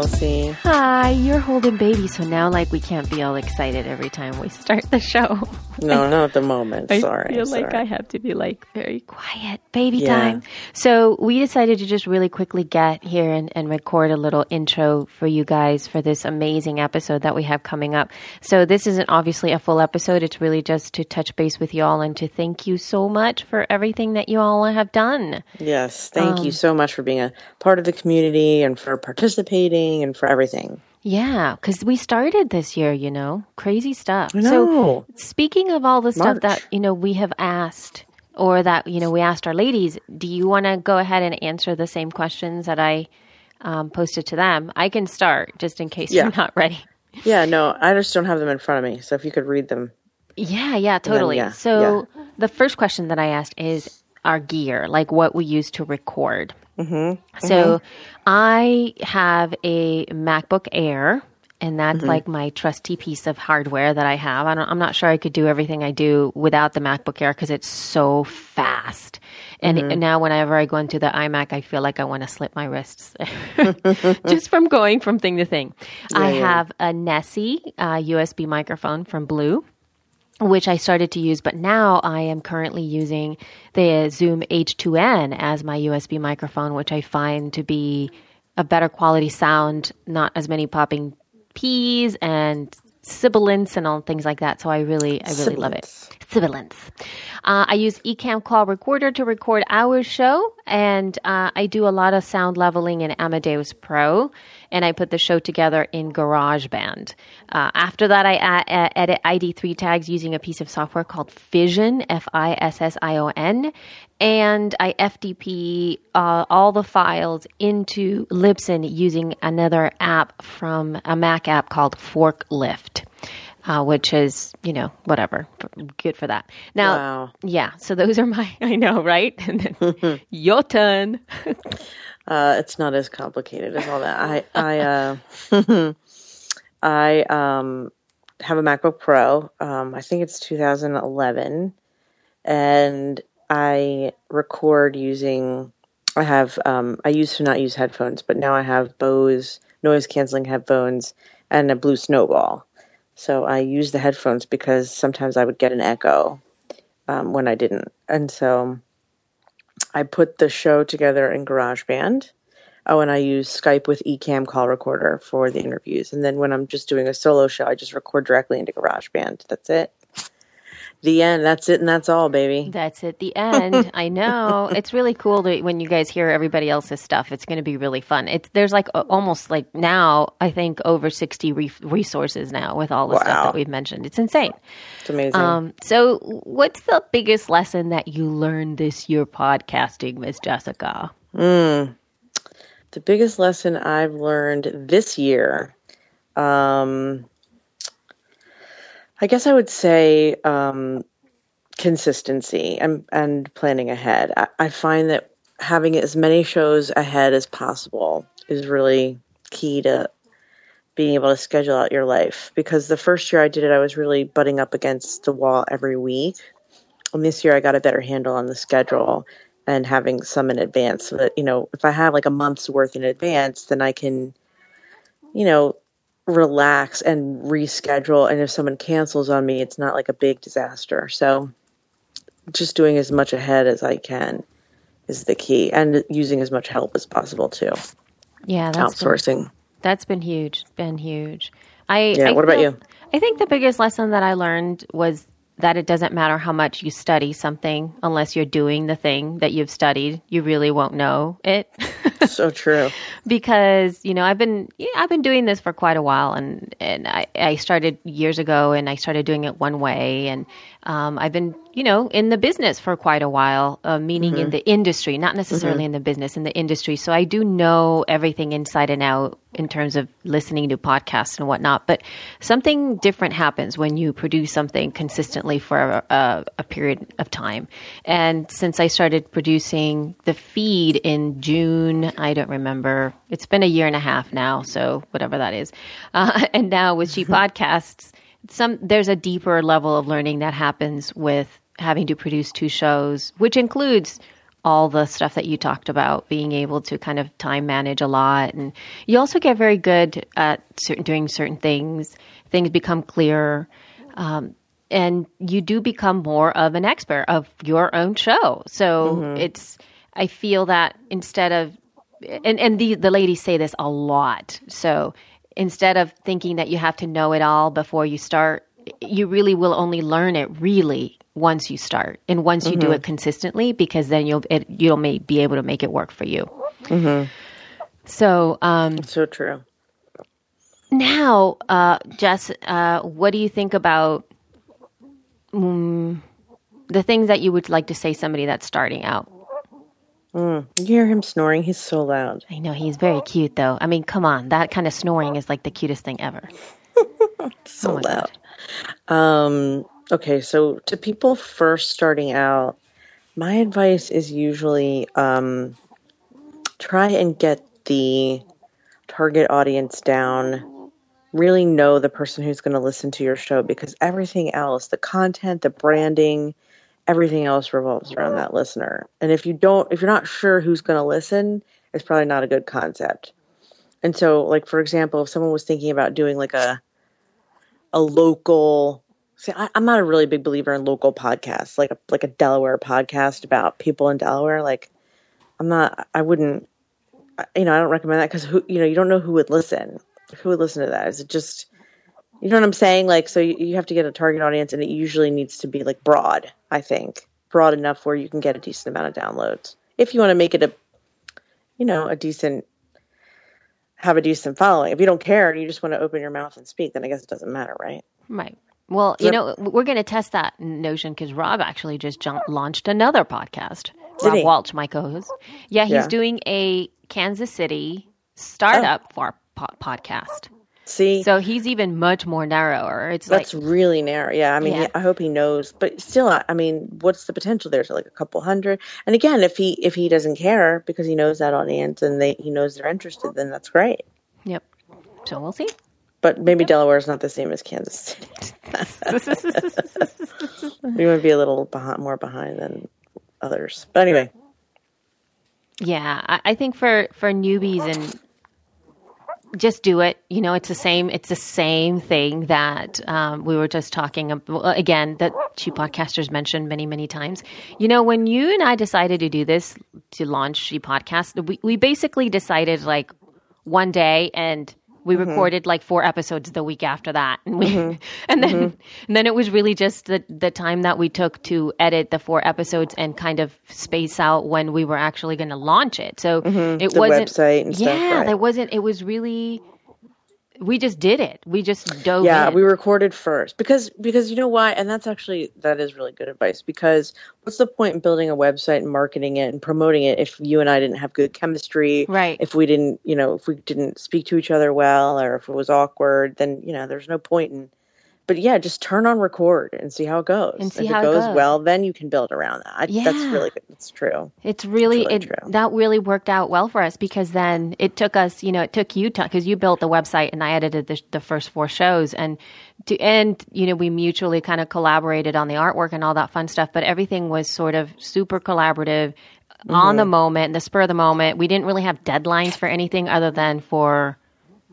Chelsea. Hi, you're holding baby, so now like we can't be all excited every time we start the show. No, not at the moment. I sorry. I feel sorry. like I have to be like very quiet, baby Yeah. time. So we decided to just really quickly get here and, and record a little intro for you guys for this amazing episode that we have coming up. So this isn't obviously a full episode. It's really just to touch base with you all and to thank you so much for everything that you all have done. Yes, thank Um, you so much for being a part of the community and for participating and for everything. Yeah, because we started this year, you know, crazy stuff. So. Speaking of all the stuff that, you know, we have asked or that, you know, we asked our ladies, do you want to go ahead and answer the same questions that I um, posted to them? I can start just in case Yeah. you're not ready. Yeah, no, I just don't have them in front of me. So if you could read them. Yeah, yeah, totally. yeah, so the first question that I asked is our gear, like what we use to record. Mm-hmm. So I have a MacBook Air. And that's Mm-hmm. like my trusty piece of hardware that I have. I don't, I'm not sure I could do everything I do without the MacBook Air because it's so fast. And, Mm-hmm. now, whenever I go into the iMac, I feel like I want to slip my wrists just from going from thing to thing. I yeah. have a Nessie uh, USB microphone from Blue which I started to use, but now I am currently using the Zoom H2N as my USB microphone, which I find to be a better quality sound, not as many popping P's and sibilants and all things like that. So I really, I really love it. Sibilants. Uh, I use Ecamm Call Recorder to record our show, and uh, I do a lot of sound leveling in Amadeus Pro, and I put the show together in GarageBand. Uh, after that, I a- edit ID3 tags using a piece of software called Fission, F I S S I O N, and I FTP uh, all the files into Libsyn using another app from a Mac app called Forklift uh, which is, you know, whatever, good for that. Now, Wow. yeah, so those are my, I know, right? And then your turn. Uh, it's not as complicated as all that. I I uh, I um, have a MacBook Pro. Um, I think it's 2011, and I record using. I have um, I used to not use headphones, but now I have Bose noise canceling headphones and a Blue Snowball. So I use the headphones because sometimes I would get an echo um, when I didn't, and so I put the show together in GarageBand. Oh, and I use Skype with Ecamm call recorder for the interviews. And then when I'm just doing a solo show, I just record directly into GarageBand. That's it. The end. That's it, and that's all, baby. That's it. the end. I know. It's really cool to, when you guys hear everybody else's stuff. It's going to be really fun. It's there's like almost like now I think over 60 re- resources now with all the stuff that we've mentioned. It's insane. It's amazing. Um, so what's the biggest lesson that you learned this year podcasting, Miss Jessica? the biggest lesson I've learned this year, um, I guess I would say um, consistency and, and planning ahead. I, I find that having as many shows ahead as possible is really key to being able to schedule out your life. Because the first year I did it, I was really butting up against the wall every week. And this year I got a better handle on the schedule and having some in advance so that, you know, if I have like a month's worth in advance, then I can, you know, relax and reschedule. And if someone cancels on me, it's not like a big disaster. So just doing as much ahead as I can is the key and using as much help as possible too. Yeah, that's been, Outsourcing. that's been huge. Been huge. I Yeah, I what about you? I think the biggest lesson that I learned was that it doesn't matter how much you study something unless you're doing the thing that you've studied, you really won't know it. so true. because you know I've been yeah, I've been doing this for quite a while, and and I, I started years ago, and I started doing it one way, and um, I've been you know in the business for quite a while, uh, meaning in the industry, not necessarily in the business, in the industry. So I do know everything inside and out in terms of listening to podcasts and whatnot. But something different happens when you produce something consistently for a, a, a period of time. And since I started producing the feed in June, I don't remember. It's been a year and a half now, so whatever that is. Uh, and now with She Podcasts, some there's a deeper level of learning that happens with having to produce two shows, which includes all the stuff that you talked about, being able to kind of time manage a lot. And you also get very good at certain, doing certain things. Things become clearer. Um, and you do become more of an expert of your own show. So it's, I feel that instead of, and, and the, the ladies say this a lot. So instead of thinking that you have to know it all before you start, you really will only learn it really once you start and once you do it consistently because then you'll it, you'll may be able to make it work for you. So um, So true. now, uh, Jess, uh, what do you think about mm, the things that you would like to say somebody that's starting out? You hear him snoring? He's so loud. I know he's very cute, though. I mean, come on, that kind of snoring is like the cutest thing ever. So Oh loud. Um, okay, so to people first starting out, my advice is usually um, try and get the target audience down. Really know the person who's going to listen to your show because everything else, the content, the branding, everything else revolves around that listener. And if you don't, if you're not sure who's going to listen, it's probably not a good concept. And so, like for example, if someone was thinking about doing like a a local see I, i'm not a really big believer in local podcasts like a like a delaware podcast about people in delaware like i'm not i wouldn't you know i don't recommend that because who you know you don't know who would listen who would listen to that is it just you know what i'm saying like so you, you have to get a target audience and it usually needs to be like broad i think broad enough where you can get a decent amount of downloads if you want to make it a you know a decent have a decent following if you don't care and you just want to open your mouth and speak then i guess it doesn't matter right Right. Well, you know, we're going to test that notion because Rob actually just jump, launched another podcast. Rob he? Walsh, my co-host. Yeah, he's Yeah. doing a Kansas City startup oh. for po- podcast. See, So he's even much more narrower. It's that's like really narrow. Yeah, I mean, Yeah. I hope he knows, but still, I I mean, what's the potential there to like a couple hundred? And again, if he if he doesn't care because he knows that audience and they he knows they're interested, then that's great. Yep. So we'll see. But maybe Delaware is not the same as Kansas City. we might be a little behind, more behind than others. But anyway, Yeah, I, I think for for newbies and just do it. You know, it's the same. It's the same thing that um, we were just talking ab- well, again that She Podcasters mentioned many many times. You know, when you and I decided to do this to launch She Podcast, we we basically decided like one day and. We mm-hmm. recorded like four episodes the week after that, and we, mm-hmm. and then mm-hmm. and then it was really just the the time that we took to edit the four episodes and kind of space out when we were actually going to launch it. So it the wasn't website and stuff, yeah, right. there wasn't. It was really. We just did it. We just dove yeah in. we recorded first because because you know why and that's actually that is really good advice because what's the point in building a website and marketing it and promoting it if you and i didn't have good chemistry Right. if we didn't you know if we didn't speak to each other well or if it was awkward then you know there's no point in but yeah just turn on record and see how it goes And see if how it it goes, goes. well then you can build around that I, that's really good that's true It's really, really it, true. that really worked out well for us because then it took us, you know, it took you time because you built the website and I edited the, the first four shows and to and you know we mutually kind of collaborated on the artwork and all that fun stuff. But everything was sort of super collaborative on Mm-hmm. the moment, the spur of the moment. We didn't really have deadlines for anything other than for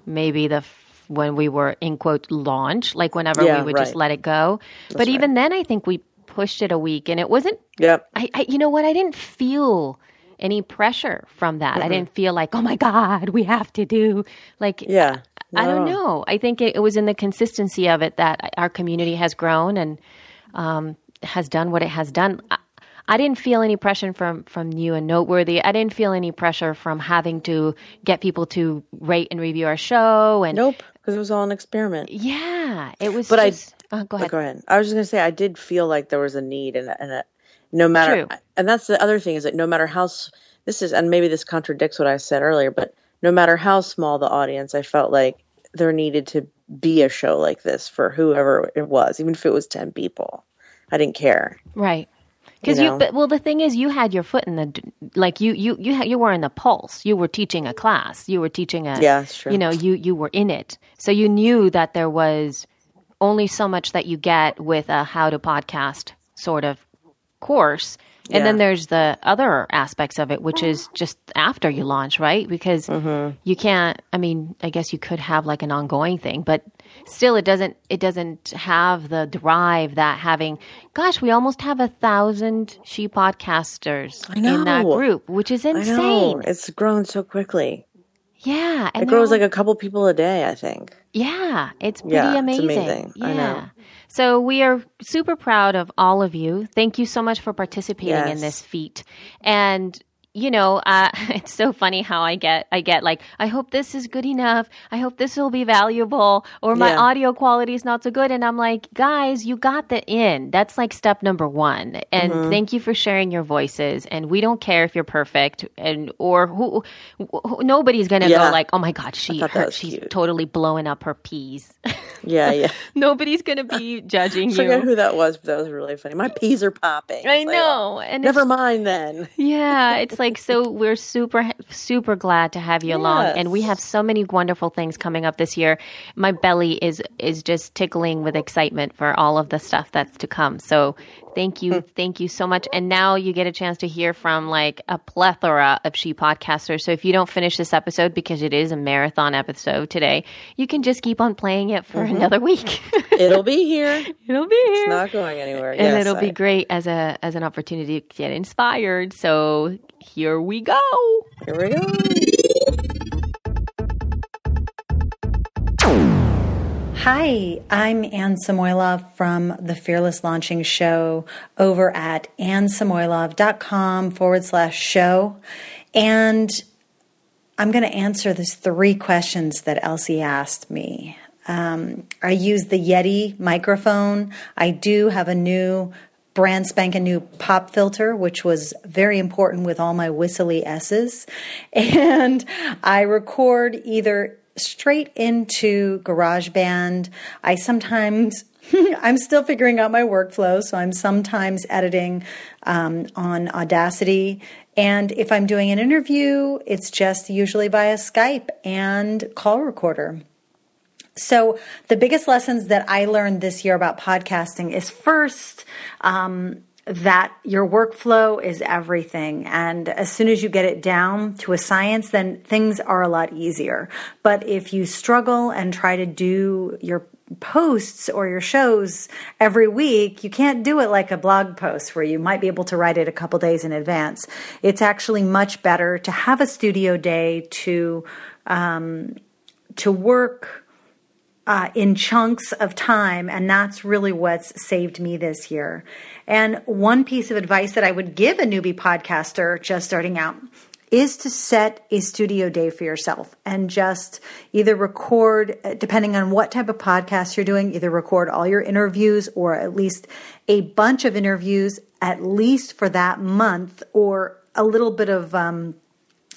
maybe the when we were in quote launch, like whenever Yeah, we would just let it go. but even then, I think we pushed it a week and it wasn't yep I, I you know what I didn't feel any pressure from that. I didn't feel like, oh my God, we have to do like yeah I don't know. I think it, it was in the consistency of it that our community has grown and um, has done what it has done. I, I didn't feel any pressure from from you and noteworthy. I didn't feel any pressure from having to get people to rate and review our show. And nope because it was all an experiment yeah, it was. But I- just, uh, go Oh, ahead. Go ahead. I was just gonna say I did feel like there was a need, and and a, no matter, True. and that's the other thing is that no matter how this is, and maybe this contradicts what I said earlier, but no matter how small the audience, I felt like there needed to be a show like this for whoever it was, even if it was ten people. I didn't care. Right. Because You you, know? but well, the thing is, you had your foot in the like you you you had, you were in the pulse. You were teaching a class. You were teaching a Yeah, true. You know, you you were in it, so you knew that there was only so much that you get with a how to podcast sort of course. And then there's the other aspects of it, which is just after you launch, right? Because Mm-hmm. you can't. I mean, I guess you could have like an ongoing thing, but still, it doesn't. It doesn't have the drive that having. Gosh, we almost have a thousand she podcasters in that group, which is insane. it's grown so quickly. Yeah, and It grows like a couple people a day. I think. Yeah, it's pretty Yeah, it's amazing. amazing. Yeah. So we are super proud of all of you. Thank you so much for participating in this feat. And you know, uh, it's so funny how I get, I get like, I hope this is good enough. I hope this will be valuable, or my Yeah. audio quality is not so good. And I'm like, guys, you got the in. That's like step number one. And Mm-hmm. thank you for sharing your voices. And we don't care if you're perfect, and or who, who nobody's gonna Yeah. go like, oh my god, she, her, she's cute. totally blowing up her peas. Yeah, yeah. Nobody's gonna be judging I forget you. who that was, but that was really funny. My peas are popping. I like, know, and Never mind then. yeah, it's like so. We're super super glad to have you along, and we have so many wonderful things coming up this year. My belly is is just tickling with excitement for all of the stuff that's to come. So thank you, hmm. thank you so much. And now you get a chance to hear from like a plethora of she podcasters. So if you don't finish this episode because it is a marathon episode today, you can just keep on playing it for mm-hmm. another week. It'll be here. It'll be here. it's Not going anywhere. and Yes, it'll be great as a as an opportunity to get inspired. So here we go. Here we go. Hi, I'm Anne Samoilov from the Fearless Launching Show over at annesamoilov.com forward slash show. And I'm going to answer these three questions that Elsie asked me. Um, I use the Yeti microphone. I do have a new brand spanking new pop filter, which was very important with all my whistly S's. And I record either straight into GarageBand. I sometimes I'm still figuring out my workflow, so I'm sometimes editing um, on Audacity. And if I'm doing an interview, it's just usually via Skype and call recorder. So, the biggest lessons that I learned this year about podcasting is first, um, that your workflow is everything. And as soon as you get it down to a science, then things are a lot easier. But if you struggle and try to do your posts or your shows every week, you can't do it like a blog post where you might be able to write it a couple days in advance. It's actually much better to have a studio day to um, to work uh, in chunks of time, and that's really what's saved me this year. And one piece of advice that I would give a newbie podcaster just starting out is to set a studio day for yourself and just either record, depending on what type of podcast you're doing, either record all your interviews or at least a bunch of interviews, at least for that month, or a little bit of um,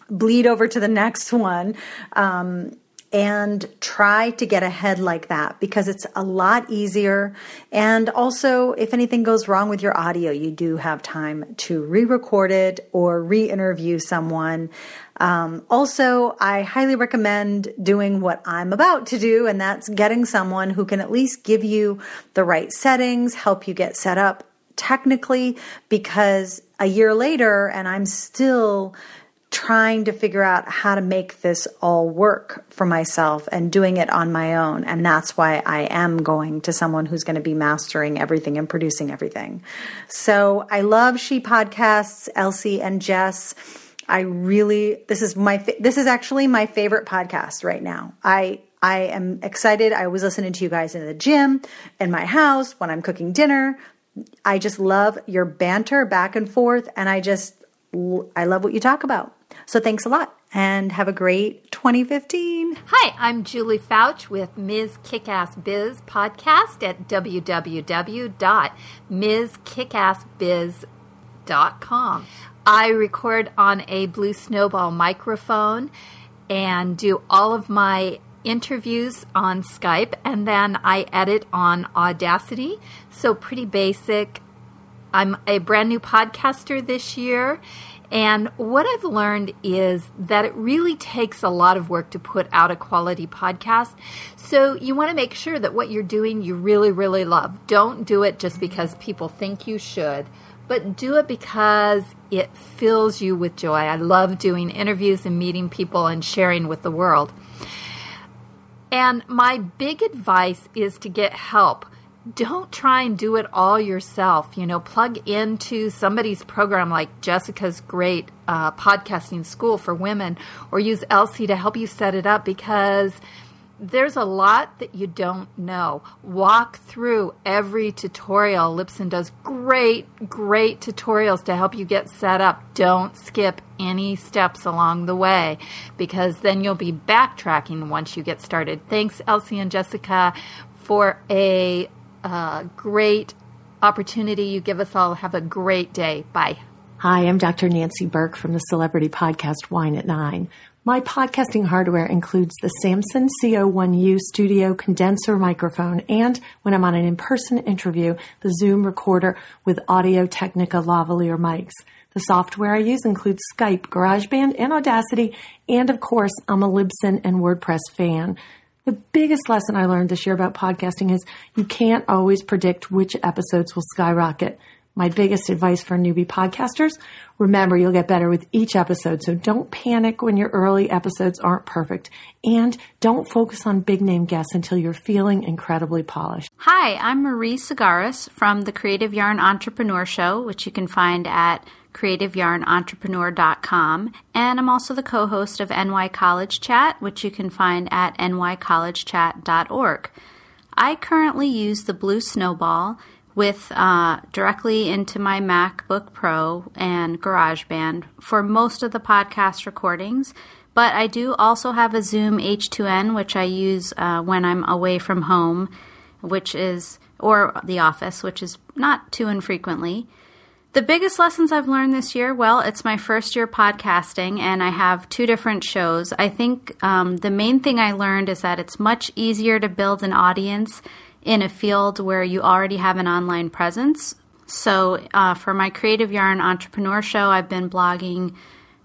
bleed over to the next one. Um, and try to get ahead like that because it's a lot easier. And also, if anything goes wrong with your audio, you do have time to re record it or re interview someone. Um, also, I highly recommend doing what I'm about to do, and that's getting someone who can at least give you the right settings, help you get set up technically, because a year later, and I'm still trying to figure out how to make this all work for myself and doing it on my own. And that's why I am going to someone who's going to be mastering everything and producing everything. So I love She Podcasts, Elsie and Jess. I really, this is my, this is actually my favorite podcast right now. I, I am excited. I was listening to you guys in the gym, in my house, when I'm cooking dinner. I just love your banter back and forth. And I just, I love what you talk about. So thanks a lot and have a great 2015. Hi, I'm Jule Foucht with Ms. Kickass Biz podcast at www.mskickassbiz.com. I record on a Blue Snowball microphone and do all of my interviews on Skype and then I edit on Audacity. So pretty basic. I'm a brand new podcaster this year. And what I've learned is that it really takes a lot of work to put out a quality podcast. So you want to make sure that what you're doing you really, really love. Don't do it just because people think you should, but do it because it fills you with joy. I love doing interviews and meeting people and sharing with the world. And my big advice is to get help. Don't try and do it all yourself. You know, plug into somebody's program like Jessica's great uh, podcasting school for women, or use Elsie to help you set it up because there's a lot that you don't know. Walk through every tutorial. Libsyn does great, great tutorials to help you get set up. Don't skip any steps along the way because then you'll be backtracking once you get started. Thanks, Elsie and Jessica, for a uh, great opportunity you give us all. Have a great day. Bye. Hi, I'm Dr. Nancy Berk from the celebrity podcast Whine at Nine. My podcasting hardware includes the Samson CO1U studio condenser microphone and, when I'm on an in-person interview, the Zoom recorder with Audio Technica lavalier mics. The software I use includes Skype, GarageBand, and Audacity, and of course, I'm a Libsyn and WordPress fan. The biggest lesson I learned this year about podcasting is you can't always predict which episodes will skyrocket. My biggest advice for newbie podcasters remember you'll get better with each episode, so don't panic when your early episodes aren't perfect. And don't focus on big name guests until you're feeling incredibly polished. Hi, I'm Marie Segares from the Creative Yarn Entrepreneur Show, which you can find at creativeyarnentrepreneur.com. And I'm also the co host of NY College Chat, which you can find at nycollegechat.org. I currently use the Blue Snowball with uh, directly into my MacBook Pro and GarageBand for most of the podcast recordings. But I do also have a Zoom H2N, which I use uh, when I'm away from home, which is, or the office, which is not too infrequently. The biggest lessons I've learned this year, well, it's my first year podcasting and I have two different shows. I think um, the main thing I learned is that it's much easier to build an audience in a field where you already have an online presence. So, uh, for my Creative Yarn Entrepreneur Show, I've been blogging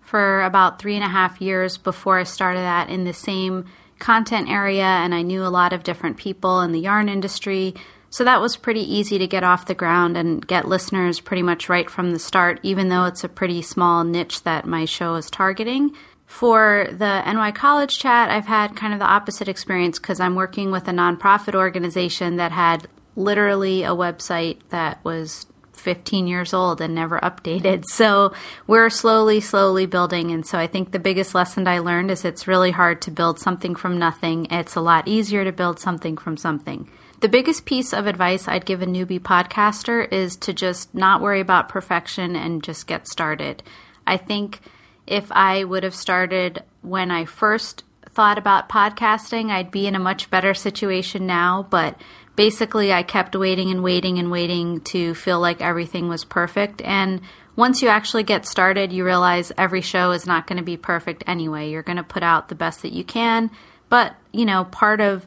for about three and a half years before I started that in the same content area, and I knew a lot of different people in the yarn industry. So that was pretty easy to get off the ground and get listeners pretty much right from the start, even though it's a pretty small niche that my show is targeting. For the NY College Chat, I've had kind of the opposite experience because I'm working with a nonprofit organization that had literally a website that was 15 years old and never updated. So we're slowly, slowly building. And so I think the biggest lesson I learned is it's really hard to build something from nothing. It's a lot easier to build something from something. The biggest piece of advice I'd give a newbie podcaster is to just not worry about perfection and just get started. I think if I would have started when I first thought about podcasting, I'd be in a much better situation now. But basically, I kept waiting and waiting and waiting to feel like everything was perfect. And once you actually get started, you realize every show is not going to be perfect anyway. You're going to put out the best that you can. But, you know, part of,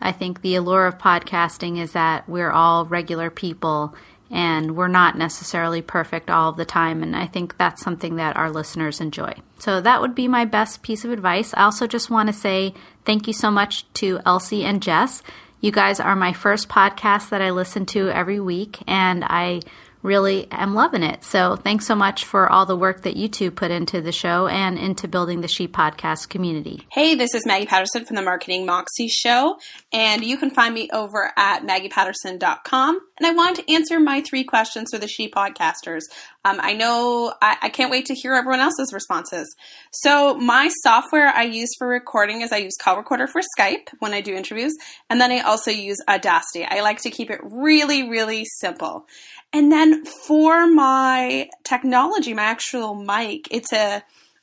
I think, the allure of podcasting is that we're all regular people and we're not necessarily perfect all the time. And I think that's something that our listeners enjoy. So that would be my best piece of advice. I also just want to say thank you so much to Elsie and Jess. You guys are my first podcast that I listen to every week, and I really am loving it. So thanks so much for all the work that you two put into the show and into building the She Podcast community. Hey, this is Maggie Patterson from the Marketing Moxie Show, and you can find me over at maggiepatterson.com. And I want to answer my three questions for the She Podcasters. Um, I know I, I can't wait to hear everyone else's responses. So my software I use for recording is I use Call Recorder for Skype when I do interviews, and then I also use Audacity. I like to keep it really, really simple. And then for my technology, my actual mic, it's a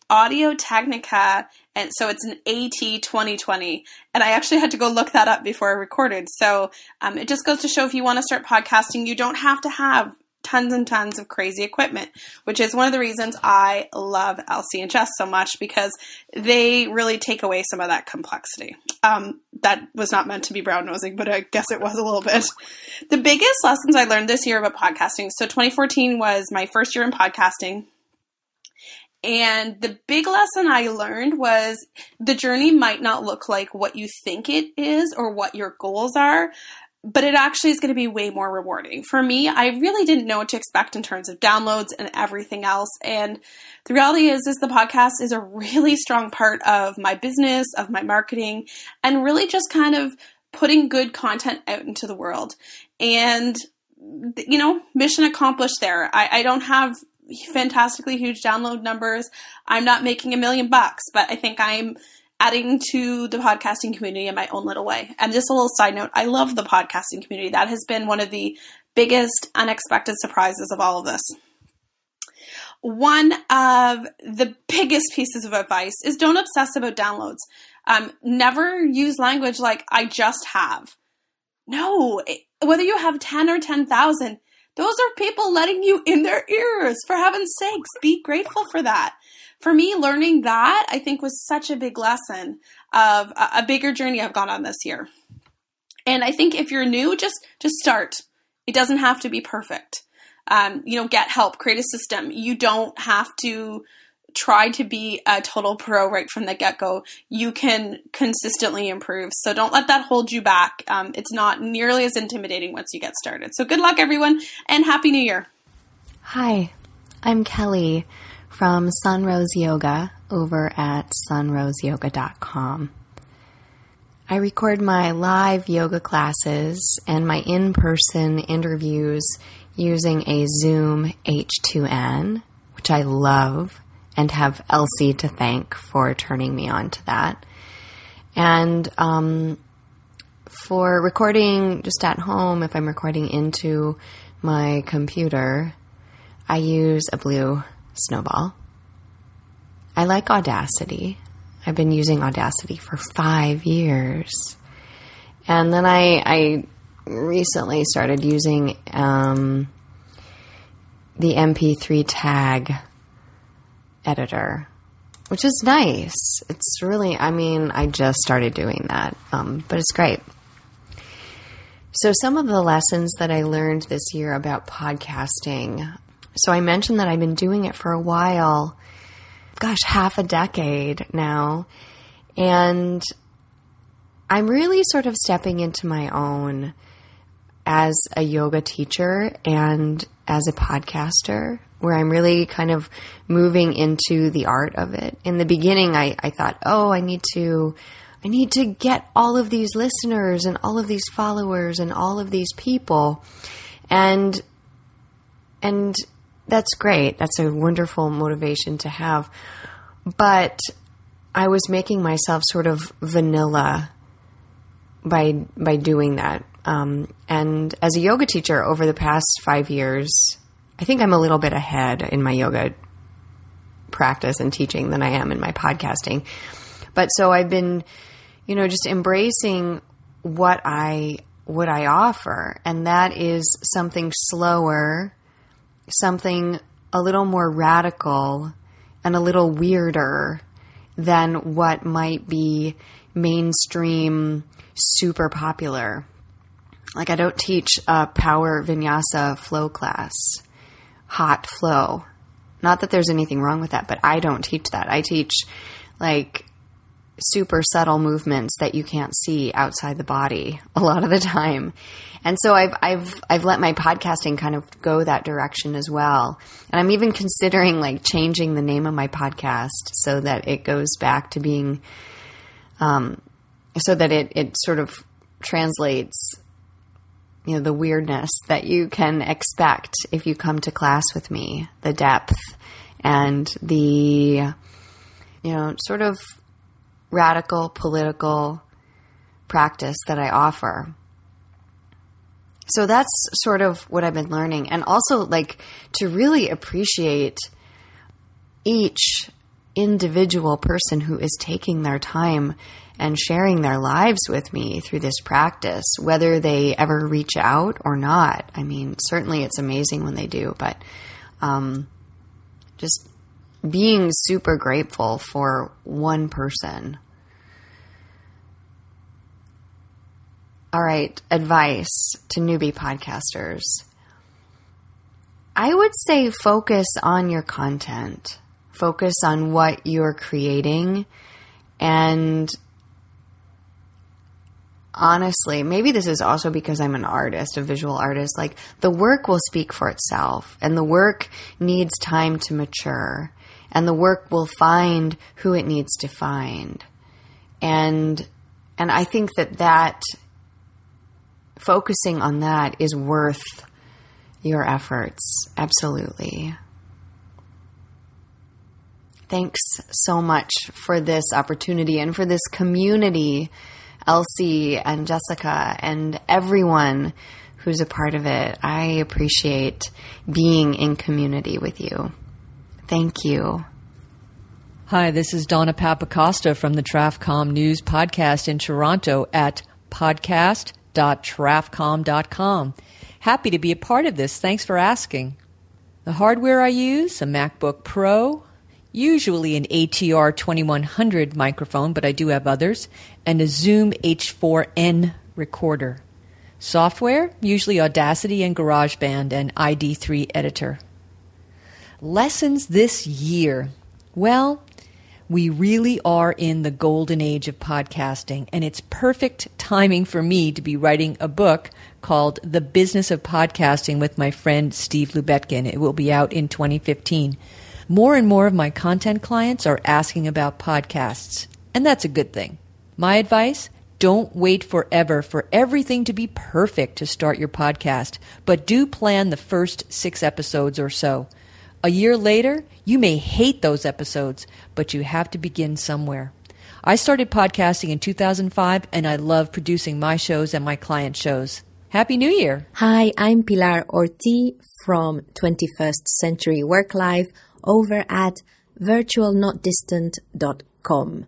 Audio Technica, and so it's an AT 2020. And I actually had to go look that up before I recorded. So um, it just goes to show if you want to start podcasting, you don't have to have tons and tons of crazy equipment, which is one of the reasons I love Jess so much because they really take away some of that complexity. Um, that was not meant to be brown nosing, but I guess it was a little bit. The biggest lessons I learned this year about podcasting so 2014 was my first year in podcasting. And the big lesson I learned was the journey might not look like what you think it is or what your goals are, but it actually is going to be way more rewarding. For me, I really didn't know what to expect in terms of downloads and everything else. And the reality is, is the podcast is a really strong part of my business, of my marketing, and really just kind of putting good content out into the world. And, you know, mission accomplished there. I, I don't have fantastically huge download numbers. I'm not making a million bucks, but I think I'm adding to the podcasting community in my own little way. And just a little side note, I love the podcasting community. That has been one of the biggest unexpected surprises of all of this. One of the biggest pieces of advice is don't obsess about downloads. Um, never use language like I just have. No, it, whether you have 10 or 10,000, those are people letting you in their ears. For heaven's sakes, be grateful for that for me, learning that I think was such a big lesson of a, a bigger journey I've gone on this year. And I think if you're new, just just start. It doesn't have to be perfect. Um, you know, get help, create a system. You don't have to try to be a total pro right from the get go. You can consistently improve. So don't let that hold you back. Um, it's not nearly as intimidating once you get started. So good luck, everyone, and Happy New Year. Hi, I'm Kelly from Sunrose Yoga over at sunroseyoga.com. I record my live yoga classes and my in person interviews using a Zoom H2N, which I love and have Elsie to thank for turning me on to that. And um, for recording just at home, if I'm recording into my computer, I use a blue Snowball. I like Audacity. I've been using Audacity for five years. And then I, I recently started using um, the MP3 tag editor, which is nice. It's really, I mean, I just started doing that, um, but it's great. So, some of the lessons that I learned this year about podcasting so I mentioned that I've been doing it for a while, gosh, half a decade now. And I'm really sort of stepping into my own as a yoga teacher and as a podcaster, where I'm really kind of moving into the art of it. In the beginning, I, I thought, oh, I need to. I need to get all of these listeners and all of these followers and all of these people. And and that's great. That's a wonderful motivation to have. But I was making myself sort of vanilla by by doing that. Um, and as a yoga teacher over the past five years, I think I'm a little bit ahead in my yoga practice and teaching than I am in my podcasting. But so I've been, you know, just embracing what I what I offer, and that is something slower something a little more radical and a little weirder than what might be mainstream super popular. Like, I don't teach a power vinyasa flow class, hot flow. Not that there's anything wrong with that, but I don't teach that. I teach like super subtle movements that you can't see outside the body a lot of the time. And so I've I've I've let my podcasting kind of go that direction as well. And I'm even considering like changing the name of my podcast so that it goes back to being um so that it it sort of translates you know the weirdness that you can expect if you come to class with me, the depth and the you know sort of radical political practice that I offer. So that's sort of what I've been learning. And also, like, to really appreciate each individual person who is taking their time and sharing their lives with me through this practice, whether they ever reach out or not. I mean, certainly it's amazing when they do, but um, just being super grateful for one person All right, advice to newbie podcasters. I would say focus on your content, focus on what you're creating, and honestly, maybe this is also because I'm an artist, a visual artist. Like the work will speak for itself, and the work needs time to mature, and the work will find who it needs to find. And and I think that that focusing on that is worth your efforts. Absolutely. Thanks so much for this opportunity and for this community, Elsie and Jessica and everyone who's a part of it. I appreciate being in community with you. Thank you. Hi, this is Donna Papacosta from the Trafcom News Podcast in Toronto at podcast.trafcom.com. Happy to be a part of this. Thanks for asking. The hardware I use, a MacBook Pro, usually an ATR 2100 microphone, but I do have others, and a Zoom H4n recorder. Software, usually Audacity and GarageBand and ID3 editor. Lessons this year. Well, we really are in the golden age of podcasting, and it's perfect timing for me to be writing a book called The Business of Podcasting with my friend Steve Lubetkin. It will be out in 2015. More and more of my content clients are asking about podcasts, and that's a good thing. My advice don't wait forever for everything to be perfect to start your podcast, but do plan the first six episodes or so. A year later, you may hate those episodes, but you have to begin somewhere. I started podcasting in 2005 and I love producing my shows and my client shows. Happy New Year! Hi, I'm Pilar Orti from 21st Century Work Life over at virtualnotdistant.com.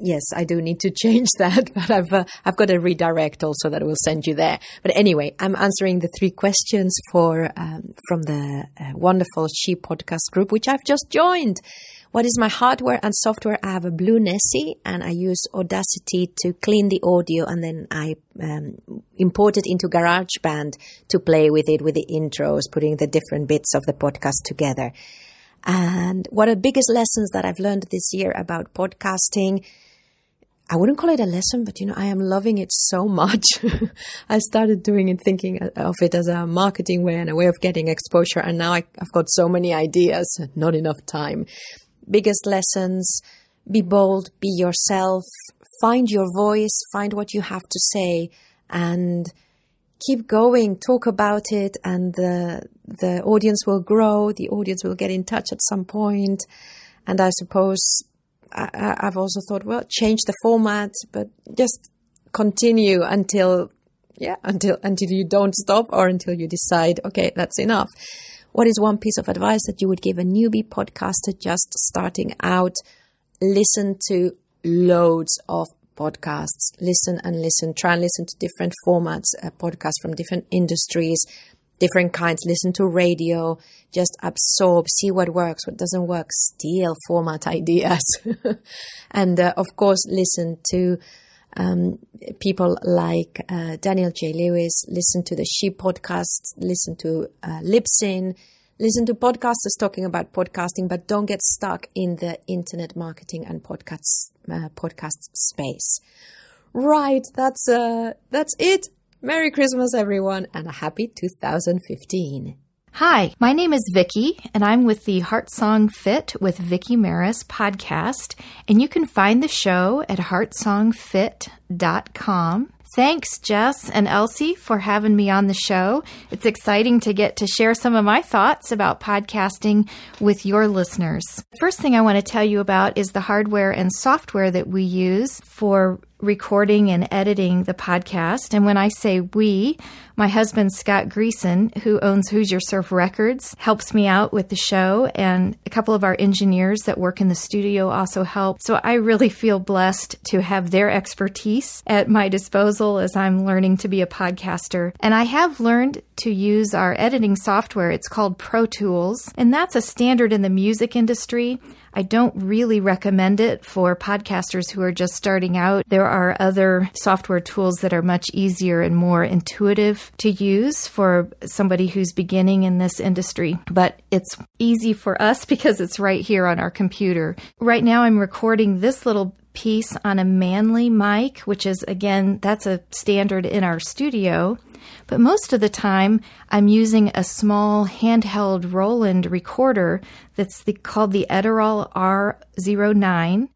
Yes, I do need to change that, but I've uh, I've got a redirect also that will send you there. But anyway, I'm answering the three questions for um, from the uh, wonderful She podcast group, which I've just joined. What is my hardware and software? I have a Blue Nessie, and I use Audacity to clean the audio, and then I um, import it into GarageBand to play with it with the intros, putting the different bits of the podcast together. And what are the biggest lessons that I've learned this year about podcasting? I wouldn't call it a lesson, but you know, I am loving it so much. I started doing it, thinking of it as a marketing way and a way of getting exposure. And now I, have got so many ideas, not enough time. Biggest lessons, be bold, be yourself, find your voice, find what you have to say and keep going, talk about it and the, the audience will grow. The audience will get in touch at some point. And I suppose I, have also thought, well, change the format, but just continue until, yeah, until, until you don't stop or until you decide, okay, that's enough. What is one piece of advice that you would give a newbie podcaster just starting out? Listen to loads of podcasts. Listen and listen. Try and listen to different formats, uh, podcasts from different industries different kinds, listen to radio, just absorb, see what works, what doesn't work, steal format ideas. and uh, of course, listen to um, people like uh, Daniel J. Lewis, listen to the She podcasts, listen to uh, Libsyn, listen to podcasters talking about podcasting, but don't get stuck in the internet marketing and podcasts, uh, podcast space. Right, that's uh, that's it. Merry Christmas, everyone, and a happy 2015. Hi, my name is Vickie, and I'm with the Heart Song Fit with Vickie Maris podcast, and you can find the show at heartsongfit.com. Thanks, Jess and Elsie, for having me on the show. It's exciting to get to share some of my thoughts about podcasting with your listeners. First thing I want to tell you about is the hardware and software that we use for recording and editing the podcast. And when I say we, my husband, Scott Greason, who owns Hoosier Surf Records, helps me out with the show. And a couple of our engineers that work in the studio also help. So I really feel blessed to have their expertise at my disposal as I'm learning to be a podcaster. And I have learned to use our editing software. It's called Pro Tools, and that's a standard in the music industry. I don't really recommend it for podcasters who are just starting out. There are other software tools that are much easier and more intuitive to use for somebody who's beginning in this industry, but it's easy for us because it's right here on our computer. Right now, I'm recording this little piece on a Manley mic, which is again, that's a standard in our studio. But most of the time, I'm using a small handheld Roland recorder that's the, called the Edirol R09.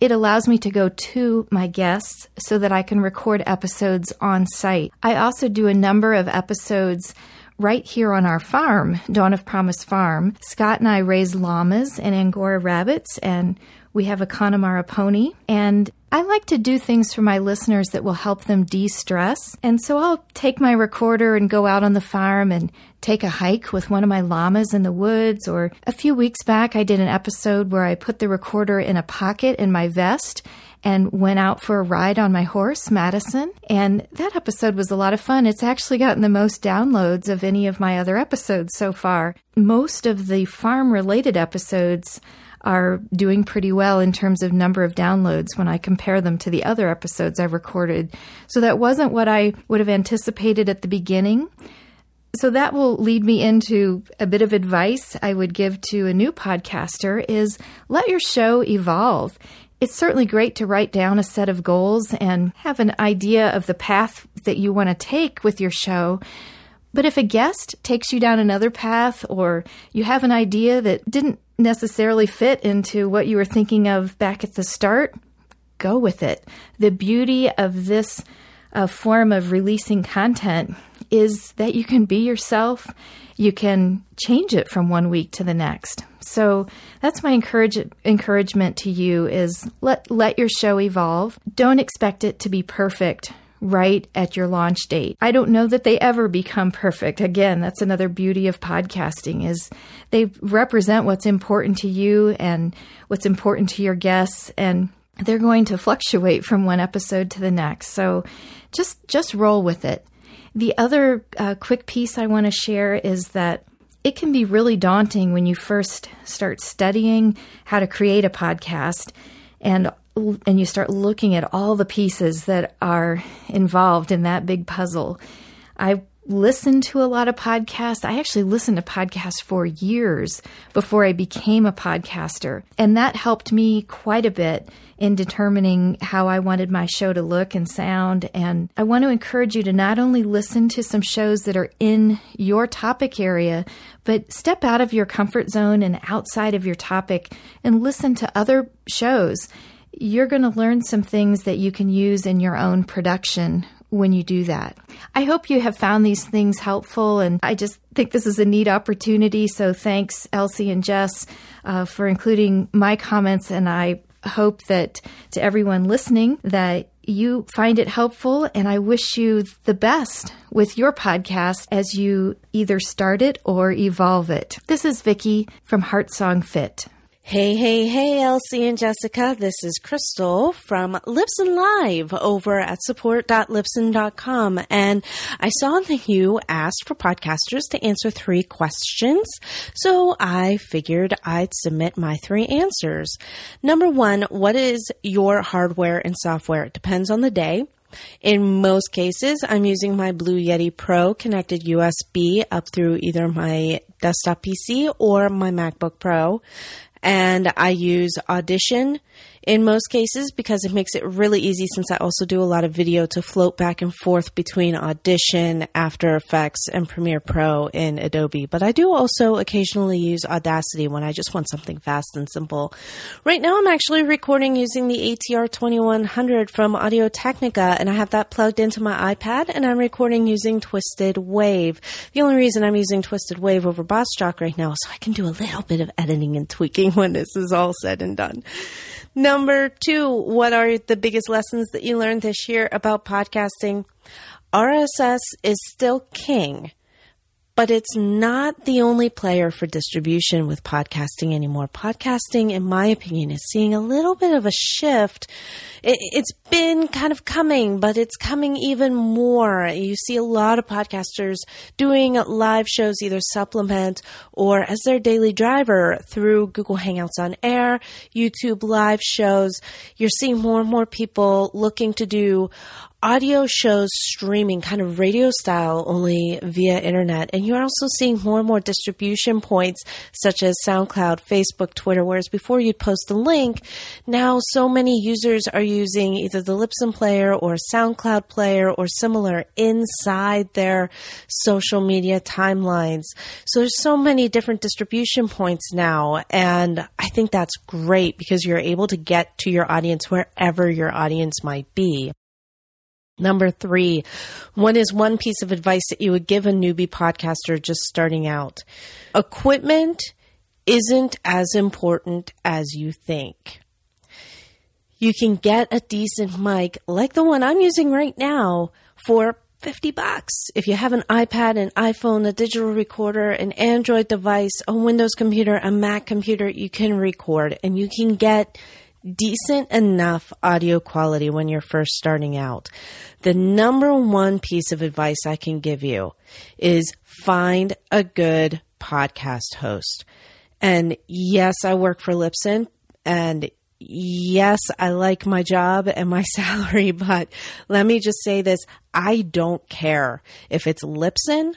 It allows me to go to my guests so that I can record episodes on site. I also do a number of episodes right here on our farm, Dawn of Promise Farm. Scott and I raise llamas and Angora rabbits, and we have a Connemara pony. And I like to do things for my listeners that will help them de stress. And so I'll take my recorder and go out on the farm and take a hike with one of my llamas in the woods. Or a few weeks back, I did an episode where I put the recorder in a pocket in my vest and went out for a ride on my horse, Madison. And that episode was a lot of fun. It's actually gotten the most downloads of any of my other episodes so far. Most of the farm related episodes are doing pretty well in terms of number of downloads when I compare them to the other episodes I've recorded. So that wasn't what I would have anticipated at the beginning. So that will lead me into a bit of advice I would give to a new podcaster is let your show evolve. It's certainly great to write down a set of goals and have an idea of the path that you want to take with your show. But if a guest takes you down another path or you have an idea that didn't necessarily fit into what you were thinking of back at the start, go with it. The beauty of this uh, form of releasing content is that you can be yourself. You can change it from one week to the next. So that's my encourage, encouragement to you is let let your show evolve. Don't expect it to be perfect right at your launch date. I don't know that they ever become perfect. Again, that's another beauty of podcasting is they represent what's important to you and what's important to your guests and they're going to fluctuate from one episode to the next. So just just roll with it. The other uh, quick piece I want to share is that it can be really daunting when you first start studying how to create a podcast and and you start looking at all the pieces that are involved in that big puzzle. I listened to a lot of podcasts. I actually listened to podcasts for years before I became a podcaster. And that helped me quite a bit in determining how I wanted my show to look and sound. And I want to encourage you to not only listen to some shows that are in your topic area, but step out of your comfort zone and outside of your topic and listen to other shows. You're going to learn some things that you can use in your own production when you do that. I hope you have found these things helpful, and I just think this is a neat opportunity. So thanks, Elsie and Jess, uh, for including my comments, and I hope that to everyone listening that you find it helpful and I wish you the best with your podcast as you either start it or evolve it. This is Vickie from Heartsong Fit. Hey, hey, hey, Elsie and Jessica. This is Krystal from Libsyn Live over at support.libsyn.com. And I saw that you asked for podcasters to answer three questions. So I figured I'd submit my three answers. Number one, what is your hardware and software? It depends on the day. In most cases, I'm using my Blue Yeti Pro connected USB up through either my desktop PC or my MacBook Pro and I use Audition in most cases because it makes it really easy since I also do a lot of video to float back and forth between Audition, After Effects, and Premiere Pro in Adobe. But I do also occasionally use Audacity when I just want something fast and simple. Right now I'm actually recording using the ATR 2100 from Audio Technica and I have that plugged into my iPad and I'm recording using Twisted Wave. The only reason I'm using Twisted Wave over Bossjock right now is so I can do a little bit of editing and tweaking when this is all said and done. Number two, what are the biggest lessons that you learned this year about podcasting? RSS is still king but it's not the only player for distribution with podcasting anymore. Podcasting, in my opinion, is seeing a little bit of a shift. It, has been kind of coming, but it's coming even more. You see a lot of podcasters doing live shows, either supplement or as their daily driver through Google Hangouts on Air, YouTube live shows. You're seeing more and more people looking to do audio shows streaming kind of radio style only via internet. And you're also seeing more and more distribution points such as SoundCloud, Facebook, Twitter, whereas before you'd post a link, now so many users are using either the Libsyn player or SoundCloud player or similar inside their social media timelines. So there's so many different distribution points now. And I think that's great because you're able to get to your audience wherever your audience might be. Number three, what is one piece of advice that you would give a newbie podcaster just starting out? Equipment isn't as important as you think. You can get a decent mic like the one I'm using right now for 50 bucks. If you have an iPad, an iPhone, a digital recorder, an Android device, a Windows computer, a Mac computer, you can record and you can get decent enough audio quality when you're first starting out. The number one piece of advice I can give you is find a good podcast host. And yes, I work for Libsyn and yes, I like my job and my salary, but let me just say this. I don't care if it's Libsyn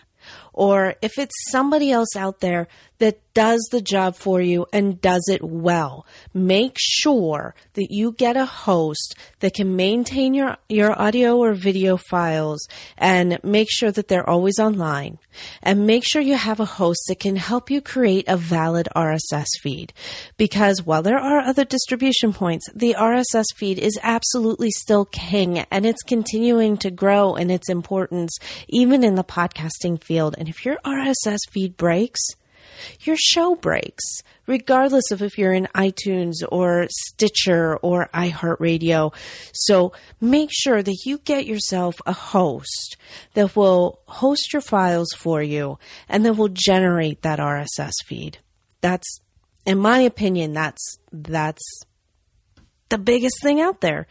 or if it's somebody else out there that does the job for you and does it well. Make sure that you get a host that can maintain your, your audio or video files and make sure that they're always online. And make sure you have a host that can help you create a valid RSS feed. Because while there are other distribution points, the RSS feed is absolutely still king and it's continuing to grow in its importance, even in the podcasting field. And if your RSS feed breaks, your show breaks, regardless of if you're in iTunes or Stitcher or iHeartRadio. So make sure that you get yourself a host that will host your files for you and that will generate that RSS feed. That's, in my opinion, that's, that's the biggest thing out there.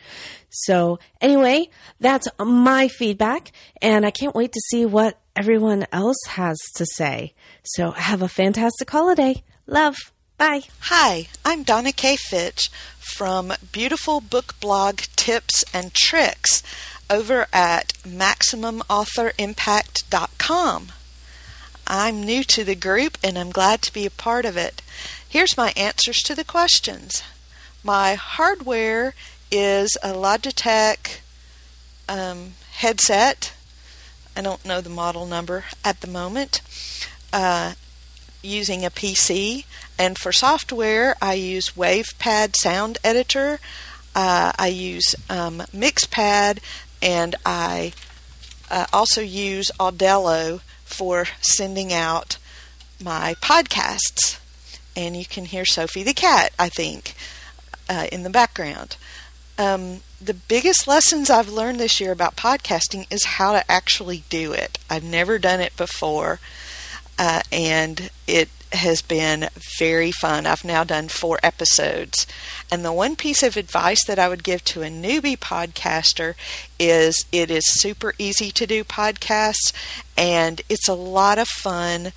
So anyway, that's my feedback and I can't wait to see what everyone else has to say. So have a fantastic holiday. Love. Bye. Hi, I'm Donna K. Fitch from Beautiful Book Blog Tips and Tricks over at MaximumAuthorImpact.com. I'm new to the group and I'm glad to be a part of it. Here's my answers to the questions. My hardware is a Logitech um, headset. I don't know the model number at the moment. Uh, using a PC, and for software, I use WavePad Sound Editor. Uh, I use um, Mixpad, and I uh, also use Audello for sending out my podcasts. And you can hear Sophie the cat, I think, uh, in the background. Um, the biggest lessons I've learned this year about podcasting is how to actually do it. I've never done it before, uh, and it has been very fun. I've now done four episodes. And the one piece of advice that I would give to a newbie podcaster is it is super easy to do podcasts and it's a lot of fun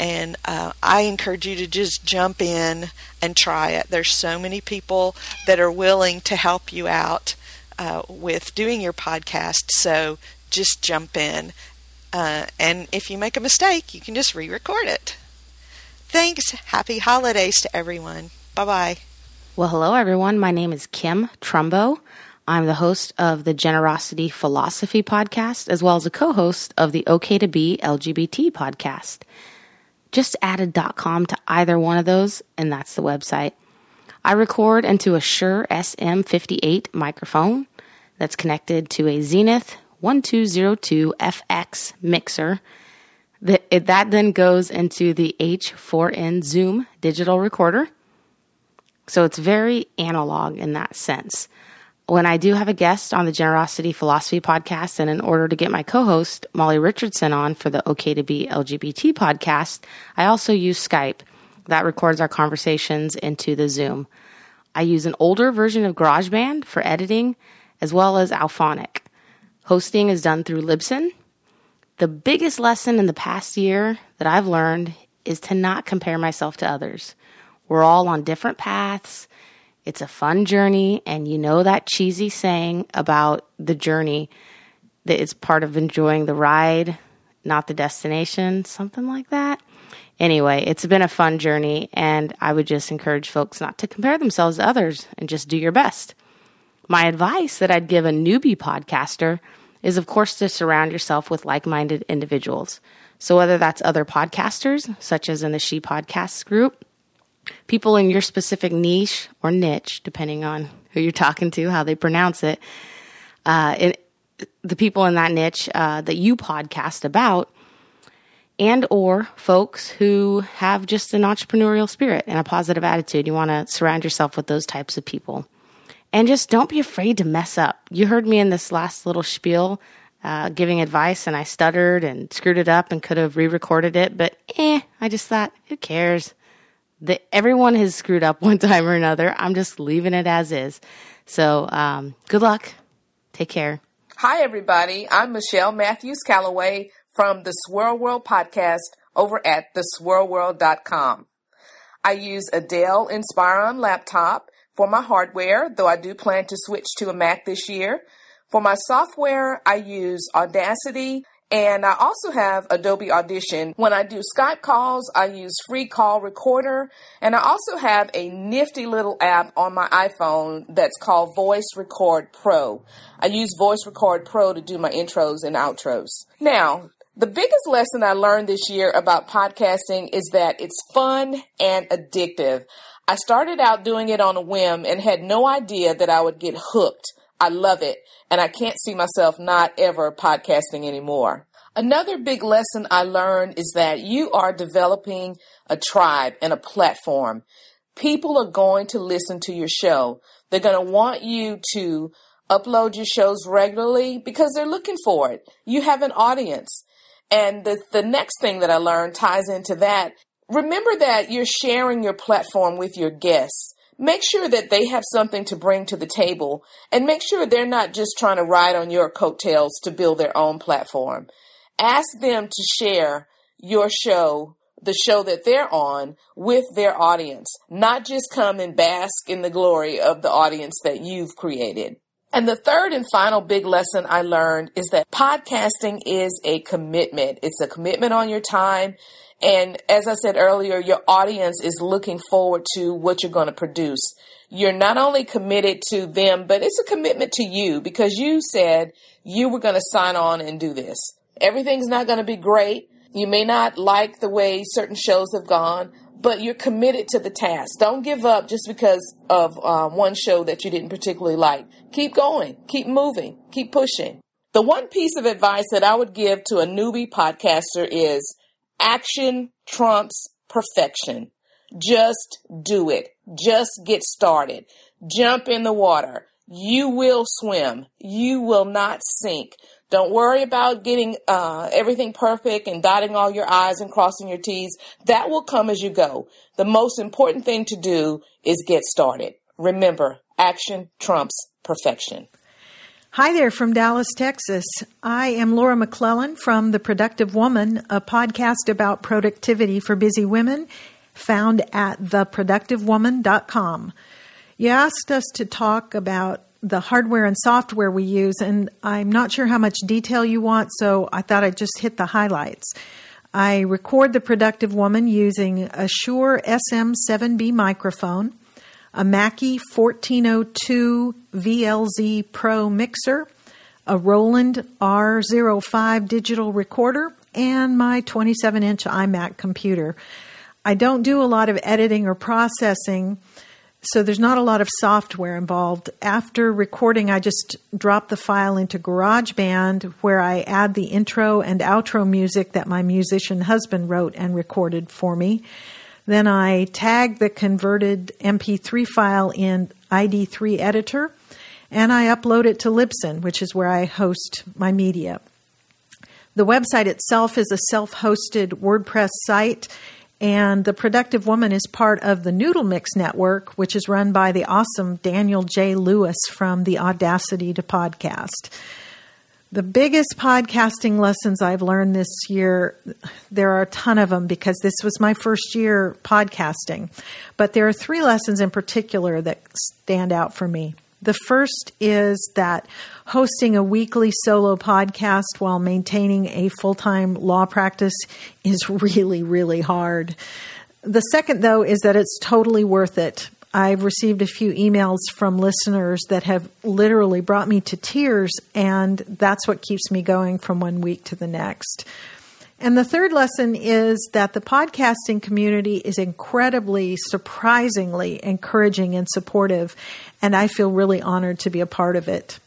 and uh, I encourage you to just jump in and try it. There's so many people that are willing to help you out uh, with doing your podcast, so just jump in. Uh, and if you make a mistake, you can just re record it. Thanks. Happy holidays to everyone. Bye bye. Well, hello, everyone. My name is Kim Trumbo. I'm the host of the Generosity Philosophy podcast, as well as a co host of the OK to Be LGBT podcast. Just add a .com to either one of those, and that's the website. I record into a Shure SM58 microphone that's connected to a Xenyx 1202FX mixer. That then goes into the H4n Zoom digital recorder. So it's very analog in that sense when I do have a guest on the Generosity Philosophy podcast, and in order to get my co host, Molly Richardson, on for the OK to Be LGBT podcast, I also use Skype. That records our conversations into the Zoom. I use an older version of GarageBand for editing, as well as Auphonic. Hosting is done through Libsyn. The biggest lesson in the past year that I've learned is to not compare myself to others. We're all on different paths it's a fun journey, and you know that cheesy saying about the journey that it's part of enjoying the ride, not the destination, something like that. Anyway, it's been a fun journey, and I would just encourage folks not to compare themselves to others and just do your best. My advice that I'd give a newbie podcaster is, of course, to surround yourself with like minded individuals. So, whether that's other podcasters, such as in the She Podcasts group, people in your specific niche or niche, depending on who you're talking to, how they pronounce it, uh, the people in that niche uh, that you podcast about, and or folks who have just an entrepreneurial spirit and a positive attitude. You want to surround yourself with those types of people. And just don't be afraid to mess up. You heard me in this last little spiel uh, giving advice, and I stuttered and screwed it up and could have re recorded it, but eh, I just thought, who cares? That everyone has screwed up one time or another. I'm just leaving it as is. So, um, good luck. Take care. Hi, everybody. I'm Michelle Matthews Calloway from the Swirl World podcast over at theswirlworld.com. I use a Dell Inspiron laptop for my hardware, though I do plan to switch to a Mac this year. For my software, I use Audacity and I also have Adobe Audition. When I do Skype calls, I use Free Call Recorder. And I also have a nifty little app on my iPhone that's called Voice Record Pro. I use Voice Record Pro to do my intros and outros. Now, the biggest lesson I learned this year about podcasting is that it's fun and addictive. I started out doing it on a whim and had no idea that I would get hooked. I love it, and I can't see myself not ever podcasting anymore. Another big lesson I learned is that you are developing a tribe and a platform. People are going to listen to your show. They're going to want you to upload your shows regularly because they're looking for it. You have an audience. And the, the next thing that I learned ties into that. Remember that you're sharing your platform with your guests make sure that they have something to bring to the table and make sure they're not just trying to ride on your coattails to build their own platform. Ask them to share your show, the show that they're on, with their audience, not just come and bask in the glory of the audience that you've created. And the third and final big lesson I learned is that podcasting is a commitment. It's a commitment on your time. And as I said earlier, your audience is looking forward to what you're going to produce. You're not only committed to them, but it's a commitment to you because you said you were going to sign on and do this. Everything's not going to be great. You may not like the way certain shows have gone, but you're committed to the task. Don't give up just because of uh, one show that you didn't particularly like. Keep going, keep moving, keep pushing. The one piece of advice that I would give to a newbie podcaster is action trumps perfection. Just do it. Just get started. Jump in the water. You will swim. You will not sink. Don't worry about getting uh, everything perfect and dotting all your I's and crossing your T's. That will come as you go. The most important thing to do is get started. Remember, action trumps perfection. Hi there from Dallas, Texas. I am Laura McClellan from The Productive Woman, a podcast about productivity for busy women found at theproductivewoman.com. You asked us to talk about the hardware and software we use, and I'm not sure how much detail you want, so I thought I'd just hit the highlights. I record the productive woman using a Shure SM7B microphone, a Mackie 1402 VLZ Pro mixer, a Roland R05 digital recorder, and my 27 inch iMac computer. I don't do a lot of editing or processing so there's not a lot of software involved. After recording, I just drop the file into GarageBand where I add the intro and outro music that my musician husband wrote and recorded for me. Then I tag the converted MP3 file in ID3 editor and I upload it to Libsyn, which is where I host my media. The website itself is a self hosted WordPress site and The Productive Woman is part of the Noodle Mix Network, which is run by the awesome Daniel J. Lewis from the Audacity to Podcast. The biggest podcasting lessons I've learned this year, there are a ton of them because this was my first year podcasting. But there are three lessons in particular that stand out for me. The first is that hosting a weekly solo podcast while maintaining a full time law practice is really, really hard. The second, though, is that it's totally worth it. I've received a few emails from listeners that have literally brought me to tears, and that's what keeps me going from one week to the next. And the third lesson is that the podcasting community is incredibly, surprisingly encouraging and supportive, and I feel really honored to be a part of it.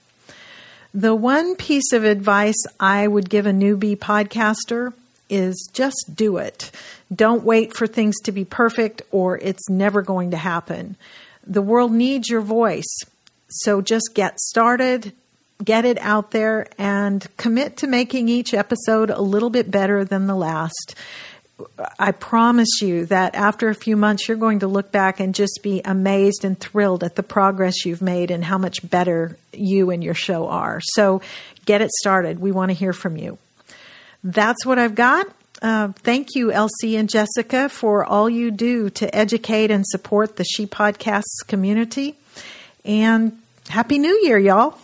The one piece of advice I would give a newbie podcaster is just do it. Don't wait for things to be perfect or it's never going to happen. The world needs your voice. So just get started, get it out there, and commit to making each episode a little bit better than the last. I promise you that after a few months, you're going to look back and just be amazed and thrilled at the progress you've made and how much better you and your show are. So get it started. We want to hear from you. That's what I've got. Uh, thank you, Elsie and Jessica, for all you do to educate and support the She Podcasts community. And Happy New Year, y'all.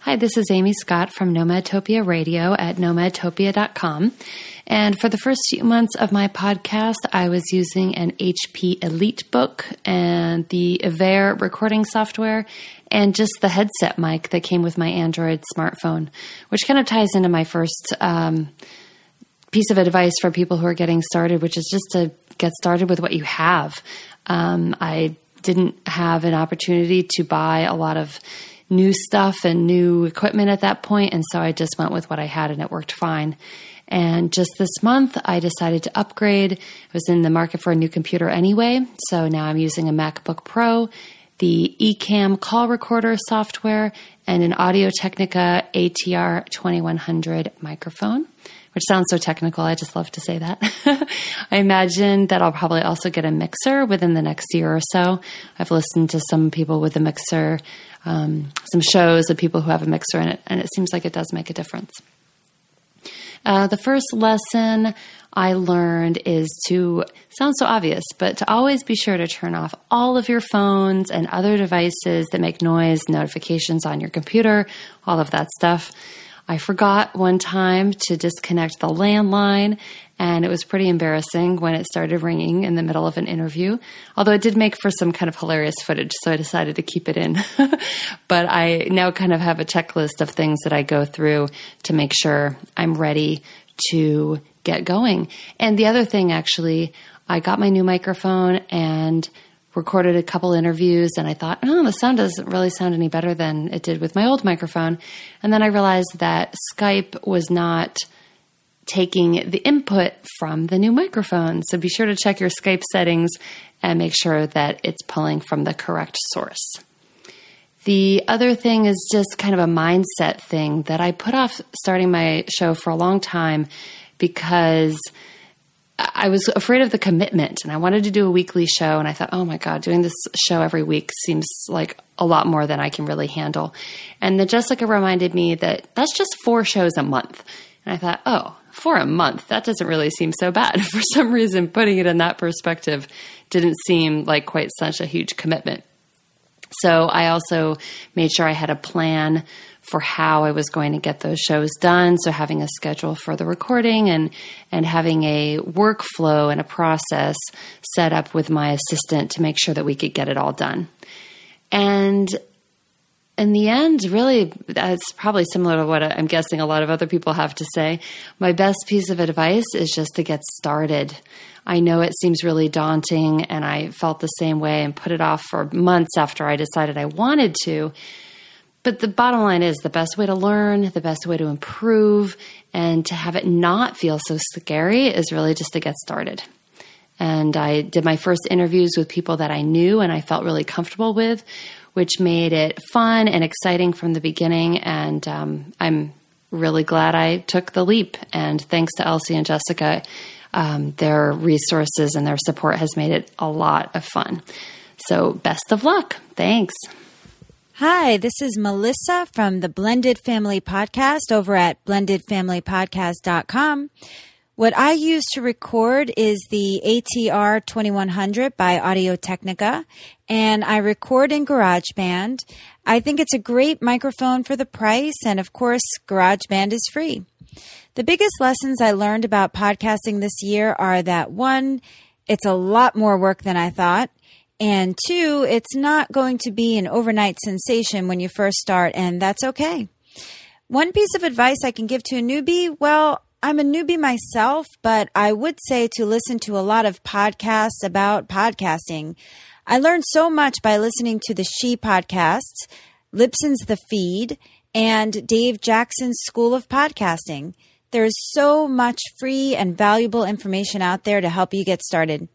Hi, this is Amy Scott from Nomadtopia Radio at nomadtopia.com. And for the first few months of my podcast, I was using an HP EliteBook and the Evaer recording software and just the headset mic that came with my Android smartphone, which kind of ties into my first um, piece of advice for people who are getting started, which is just to get started with what you have. Um, I didn't have an opportunity to buy a lot of new stuff and new equipment at that point, and so I just went with what I had, and it worked fine. And just this month, I decided to upgrade. I was in the market for a new computer anyway, so now I'm using a MacBook Pro, the Ecamm call recorder software, and an Audio Technica ATR 2100 microphone which sounds so technical. I just love to say that. I imagine that I'll probably also get a mixer within the next year or so. I've listened to some people with a mixer, um, some shows of people who have a mixer in it, and it seems like it does make a difference. Uh, the first lesson I learned is to sound so obvious, but to always be sure to turn off all of your phones and other devices that make noise, notifications on your computer, all of that stuff. I forgot one time to disconnect the landline, and it was pretty embarrassing when it started ringing in the middle of an interview. Although it did make for some kind of hilarious footage, so I decided to keep it in. but I now kind of have a checklist of things that I go through to make sure I'm ready to get going. And the other thing, actually, I got my new microphone and recorded a couple interviews and I thought, oh, the sound doesn't really sound any better than it did with my old microphone. And then I realized that Skype was not taking the input from the new microphone. So be sure to check your Skype settings and make sure that it's pulling from the correct source. The other thing is just kind of a mindset thing that I put off starting my show for a long time because I was afraid of the commitment and I wanted to do a weekly show. And I thought, oh my God, doing this show every week seems like a lot more than I can really handle. And then Jessica reminded me that that's just four shows a month. And I thought, oh, for a month, that doesn't really seem so bad. For some reason, putting it in that perspective didn't seem like quite such a huge commitment. So I also made sure I had a plan for how I was going to get those shows done. So having a schedule for the recording and and having a workflow and a process set up with my assistant to make sure that we could get it all done. And in the end, really, that's probably similar to what I'm guessing a lot of other people have to say. My best piece of advice is just to get started. I know it seems really daunting, and I felt the same way and put it off for months after I decided I wanted to. But the bottom line is the best way to learn, the best way to improve, and to have it not feel so scary is really just to get started. And I did my first interviews with people that I knew and I felt really comfortable with, which made it fun and exciting from the beginning. And um, I'm really glad I took the leap. And thanks to Elsie and Jessica, um, their resources and their support has made it a lot of fun. So, best of luck. Thanks. Hi, this is Melissa from the Blended Family Podcast over at blendedfamilypodcast.com. What I use to record is the ATR 2100 by Audio Technica, and I record in GarageBand. I think it's a great microphone for the price, and of course, GarageBand is free. The biggest lessons I learned about podcasting this year are that one, it's a lot more work than I thought. And two, it's not going to be an overnight sensation when you first start, and that's okay. One piece of advice I can give to a newbie, well, I'm a newbie myself, but I would say to listen to a lot of podcasts about podcasting. I learned so much by listening to the She podcasts, Libsyn's The Feed, and Dave Jackson's School of Podcasting. There's so much free and valuable information out there to help you get started.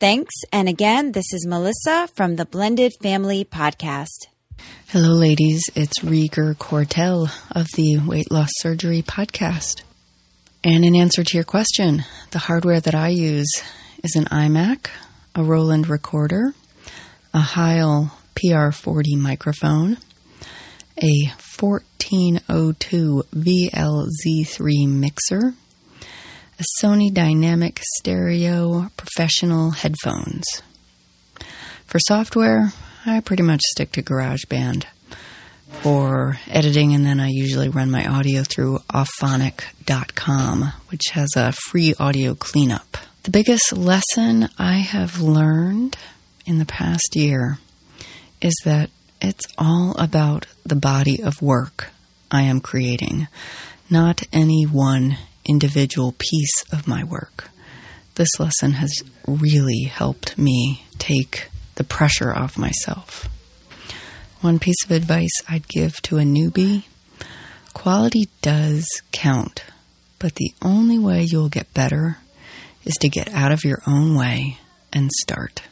Thanks. And again, this is Melissa from the Blended Family Podcast. Hello, ladies. It's Reeger Cortell of the Weight Loss Surgery Podcast. And in answer to your question, the hardware that I use is an iMac, a Roland recorder, a Heil PR40 microphone, a 1402 VLZ3 mixer, a Sony Dynamic Stereo professional headphones. For software, I pretty much stick to GarageBand for editing, and then I usually run my audio through auphonic.com, which has a free audio cleanup. The biggest lesson I have learned in the past year is that it's all about the body of work I am creating, not any one individual piece of my work. This lesson has really helped me take the pressure off myself. One piece of advice I'd give to a newbie quality does count, but the only way you'll get better is to get out of your own way and start.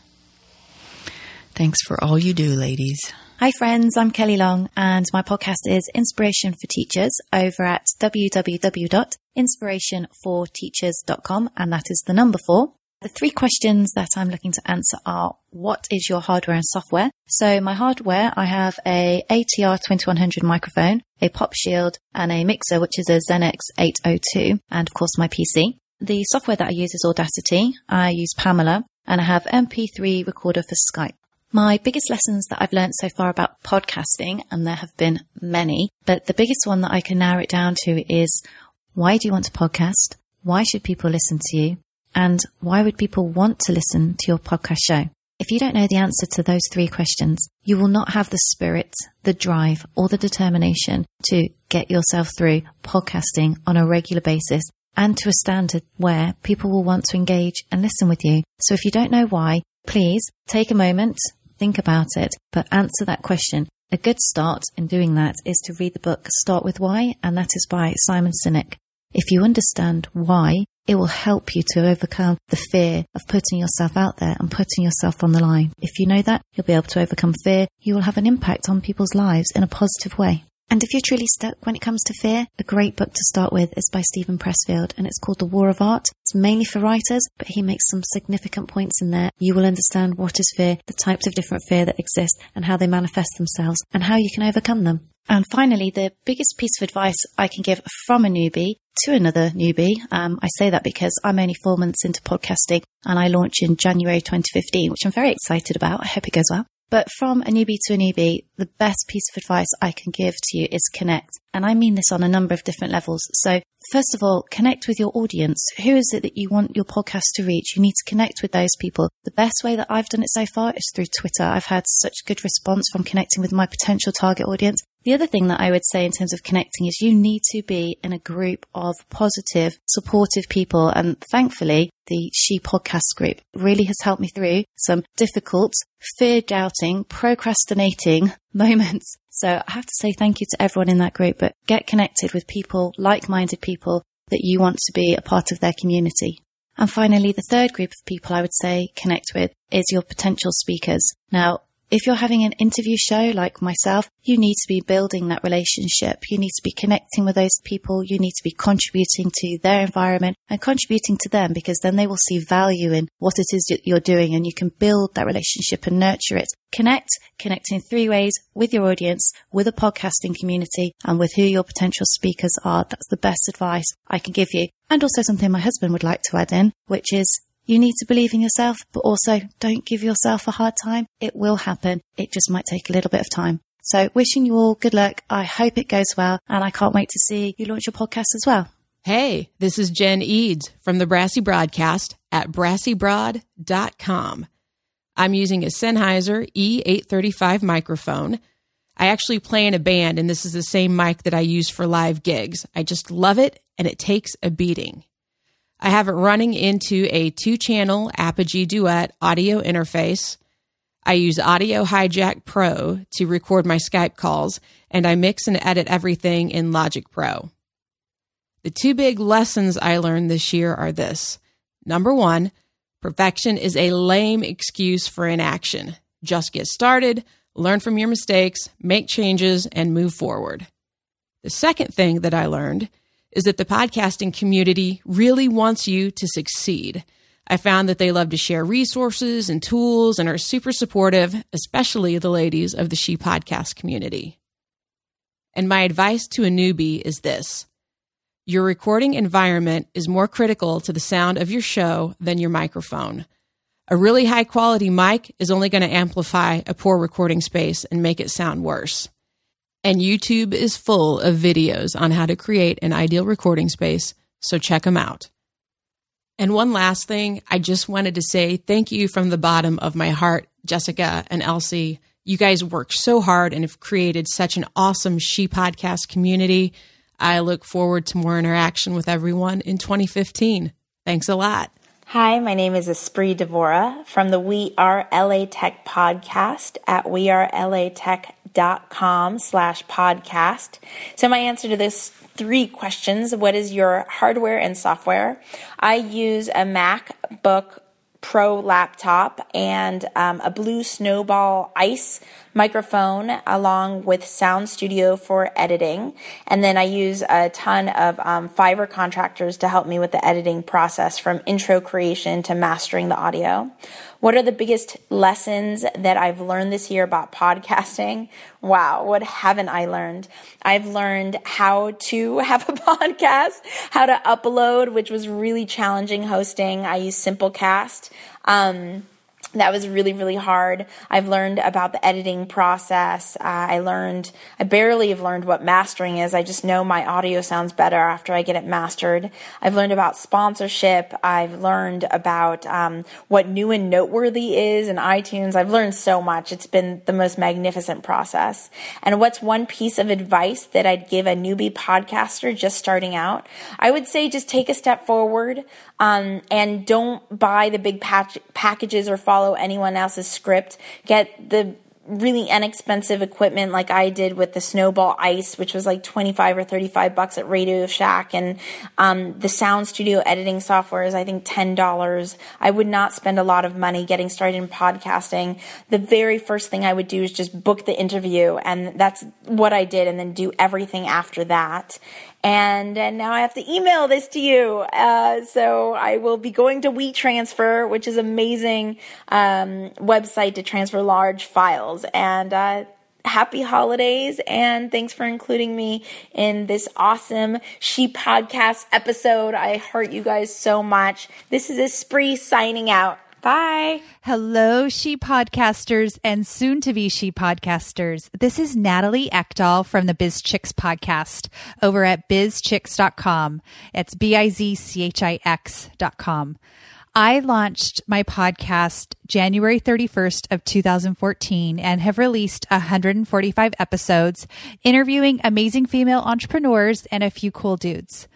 Thanks for all you do, ladies. Hi, friends. I'm Kelly Long, and my podcast is Inspiration for Teachers over at www.inspirationforteachers.com, and that is the number four. The three questions that I'm looking to answer are what is your hardware and software? So my hardware, I have a ATR 2100 microphone, a pop shield and a mixer, which is a Xenyx 802 and of course my PC. The software that I use is Audacity. I use Pamela and I have MP3 recorder for Skype. My biggest lessons that I've learned so far about podcasting, and there have been many, but the biggest one that I can narrow it down to is why do you want to podcast? Why should people listen to you? And why would people want to listen to your podcast show? If you don't know the answer to those three questions, you will not have the spirit, the drive, or the determination to get yourself through podcasting on a regular basis and to a standard where people will want to engage and listen with you. So if you don't know why, please take a moment, think about it, but answer that question. A good start in doing that is to read the book Start With Why, and that is by Simon Sinek. If you understand why, it will help you to overcome the fear of putting yourself out there and putting yourself on the line. If you know that, you'll be able to overcome fear. You will have an impact on people's lives in a positive way. And if you're truly stuck when it comes to fear, a great book to start with is by Steven Pressfield and it's called The War of Art. It's mainly for writers, but he makes some significant points in there. You will understand what is fear, the types of different fear that exist and how they manifest themselves and how you can overcome them. And finally, the biggest piece of advice I can give from a newbie to another newbie. Um, I say that because I'm only four months into podcasting and I launch in January 2015, which I'm very excited about. I hope it goes well. But from a newbie to a newbie, the best piece of advice I can give to you is connect. And I mean this on a number of different levels. So first of all, connect with your audience. Who is it that you want your podcast to reach? You need to connect with those people. The best way that I've done it so far is through Twitter. I've had such good response from connecting with my potential target audience. The other thing that I would say in terms of connecting is you need to be in a group of positive, supportive people. And thankfully, the She podcast group really has helped me through some difficult, fear doubting, procrastinating moments. So I have to say thank you to everyone in that group, but get connected with people, like minded people that you want to be a part of their community. And finally, the third group of people I would say connect with is your potential speakers. Now, If you're having an interview show like myself, you need to be building that relationship. You need to be connecting with those people. You need to be contributing to their environment and contributing to them because then they will see value in what it is that you're doing and you can build that relationship and nurture it. Connect, connect in three ways with your audience, with a podcasting community and with who your potential speakers are. That's the best advice I can give you. And also something my husband would like to add in, which is you need to believe in yourself, but also don't give yourself a hard time. It will happen. It just might take a little bit of time. So wishing you all good luck. I hope it goes well and I can't wait to see you launch your podcast as well. Hey, this is Jen Edds from the Brassy Broadcast at brassybroad.com. I'm using a Sennheiser E835 microphone. I actually play in a band and this is the same mic that I use for live gigs. I just love it and it takes a beating. I have it running into a two channel Apogee Duet audio interface. I use Audio Hijack Pro to record my Skype calls, and I mix and edit everything in Logic Pro. The two big lessons I learned this year are this. Number one, perfection is a lame excuse for inaction. Just get started, learn from your mistakes, make changes, and move forward. The second thing that I learned is that the podcasting community really wants you to succeed. I found that they love to share resources and tools and are super supportive, especially the ladies of the She Podcast community. And my advice to a newbie is this your recording environment is more critical to the sound of your show than your microphone. A really high quality mic is only going to amplify a poor recording space and make it sound worse. And YouTube is full of videos on how to create an ideal recording space, so check them out. And one last thing, I just wanted to say thank you from the bottom of my heart, Jessica and Elsie. You guys work so hard and have created such an awesome She Podcast community. I look forward to more interaction with everyone in 2015. Thanks a lot. Hi, my name is Espree Devora from the We Are LA Tech podcast at wearelatech.com slash podcast. So my answer to this three questions. What is your hardware and software? I use a MacBook Pro laptop and um, a Blue Snowball Ice microphone along with Sound Studio for editing. And then I use a ton of um, Fiverr contractors to help me with the editing process from intro creation to mastering the audio. What are the biggest lessons that I've learned this year about podcasting? Wow, what haven't I learned? I've learned how to have a podcast, how to upload, which was really challenging hosting. I use Simplecast. Um, that was really really hard. I've learned about the editing process. Uh, i learned i barely have learned what mastering is. I just know my audio sounds better after i get it mastered. I've learned about sponsorship. I've learned about um, what new and noteworthy is in itunes. I've learned so much. It's been the most magnificent process. And what's one piece of advice that i'd give a newbie podcaster just starting out? I would say just take a step forward um, and don't buy the big packages or follow anyone else's script. Get the really inexpensive equipment like I did with the Snowball Ice, which was like 25 or 35 bucks at Radio Shack. And um, the Sound Studio editing software is, I think, $10. I would not spend a lot of money getting started in podcasting. The very first thing I would do is just book the interview. And that's what I did, and then do everything after that. And, and now I have to email this to you. Uh, so I will be going to WeTransfer, which is amazing um, website to transfer large files. And uh, happy holidays and thanks for including me in this awesome she podcast episode i heart you guys so much this is Espree signing out Bye. Hello, She Podcasters and soon to be She Podcasters. This is Natalie Eckdahl from the BizChix podcast over at bizchix.com. It's B I Z C H I X.com. I launched my podcast January 31st of 2014 and have released 145 episodes interviewing amazing female entrepreneurs and a few cool dudes.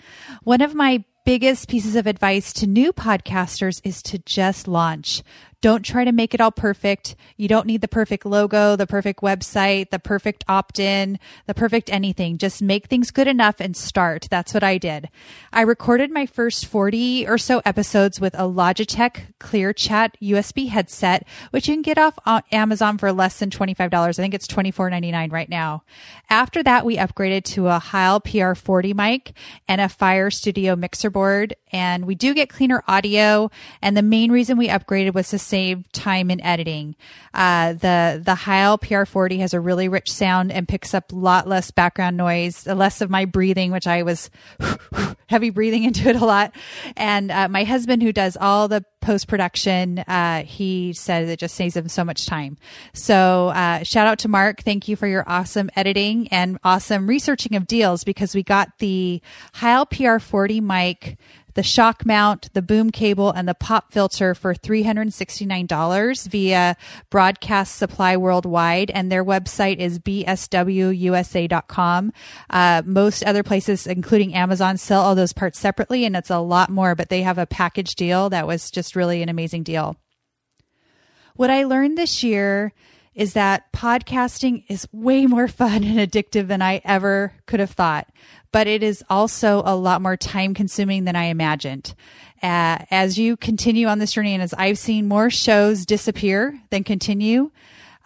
One of my biggest pieces of advice to new podcasters is to just launch. Don't try to make it all perfect. You don't need the perfect logo, the perfect website, the perfect opt in, the perfect anything. Just make things good enough and start. That's what I did. I recorded my first 40 or so episodes with a Logitech ClearChat USB headset, which you can get off uh, Amazon for less than $25. I think it's $24.99 right now. After that, we upgraded to a Heil PR40 mic and a Fire Studio mixer board. And we do get cleaner audio. And the main reason we upgraded was to save time in editing. Uh, the, the Heil PR40 has a really rich sound and picks up a lot less background noise, less of my breathing, which I was heavy breathing into it a lot. And uh, my husband, who does all the post production, uh, he says it just saves him so much time. So uh, shout out to Mark. Thank you for your awesome editing and awesome researching of deals because we got the Heil PR40 mic the shock mount, the boom cable, and the pop filter for $369 via Broadcast Supply Worldwide. And their website is bswusa.com. Uh, most other places, including Amazon, sell all those parts separately, and it's a lot more, but they have a package deal that was just really an amazing deal. What I learned this year is that podcasting is way more fun and addictive than I ever could have thought but it is also a lot more time consuming than I imagined. Uh, as you continue on this journey, and as I've seen more shows disappear than continue,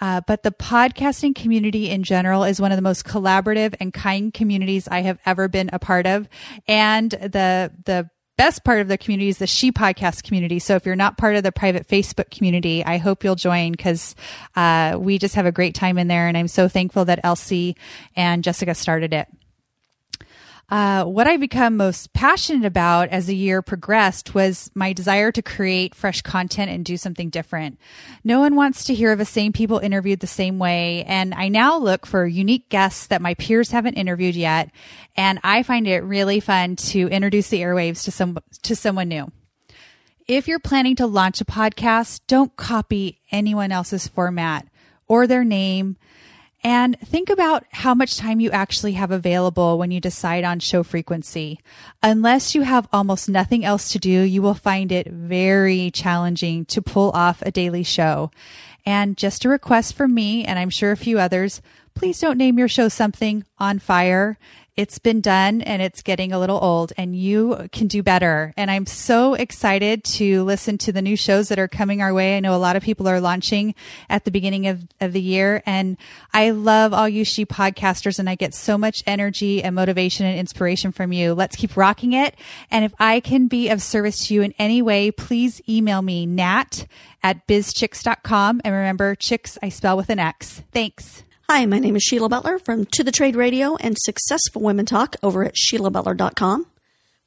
uh, but the podcasting community in general is one of the most collaborative and kind communities I have ever been a part of. And the, the best part of the community is the She Podcast community. So if you're not part of the private Facebook community, I hope you'll join because uh, we just have a great time in there. And I'm so thankful that Elsie and Jessica started it. Uh, what I become most passionate about as the year progressed was my desire to create fresh content and do something different. No one wants to hear the same people interviewed the same way, and I now look for unique guests that my peers haven't interviewed yet, and I find it really fun to introduce the airwaves to some to someone new. If you're planning to launch a podcast, don't copy anyone else's format or their name and think about how much time you actually have available when you decide on show frequency. Unless you have almost nothing else to do, you will find it very challenging to pull off a daily show. And just a request from me, and I'm sure a few others, please don't name your show something on fire it's been done and it's getting a little old and you can do better. And I'm so excited to listen to the new shows that are coming our way. I know a lot of people are launching at the beginning of, of the year and I love all you she podcasters and I get so much energy and motivation and inspiration from you. Let's keep rocking it. And if I can be of service to you in any way, please email me nat at bizchix.com. And remember, chicks I spell with an X. Thanks. Hi, my name is Shelia Butler from To the Trade Radio and Successful Women Talk over at SheliaButler.com.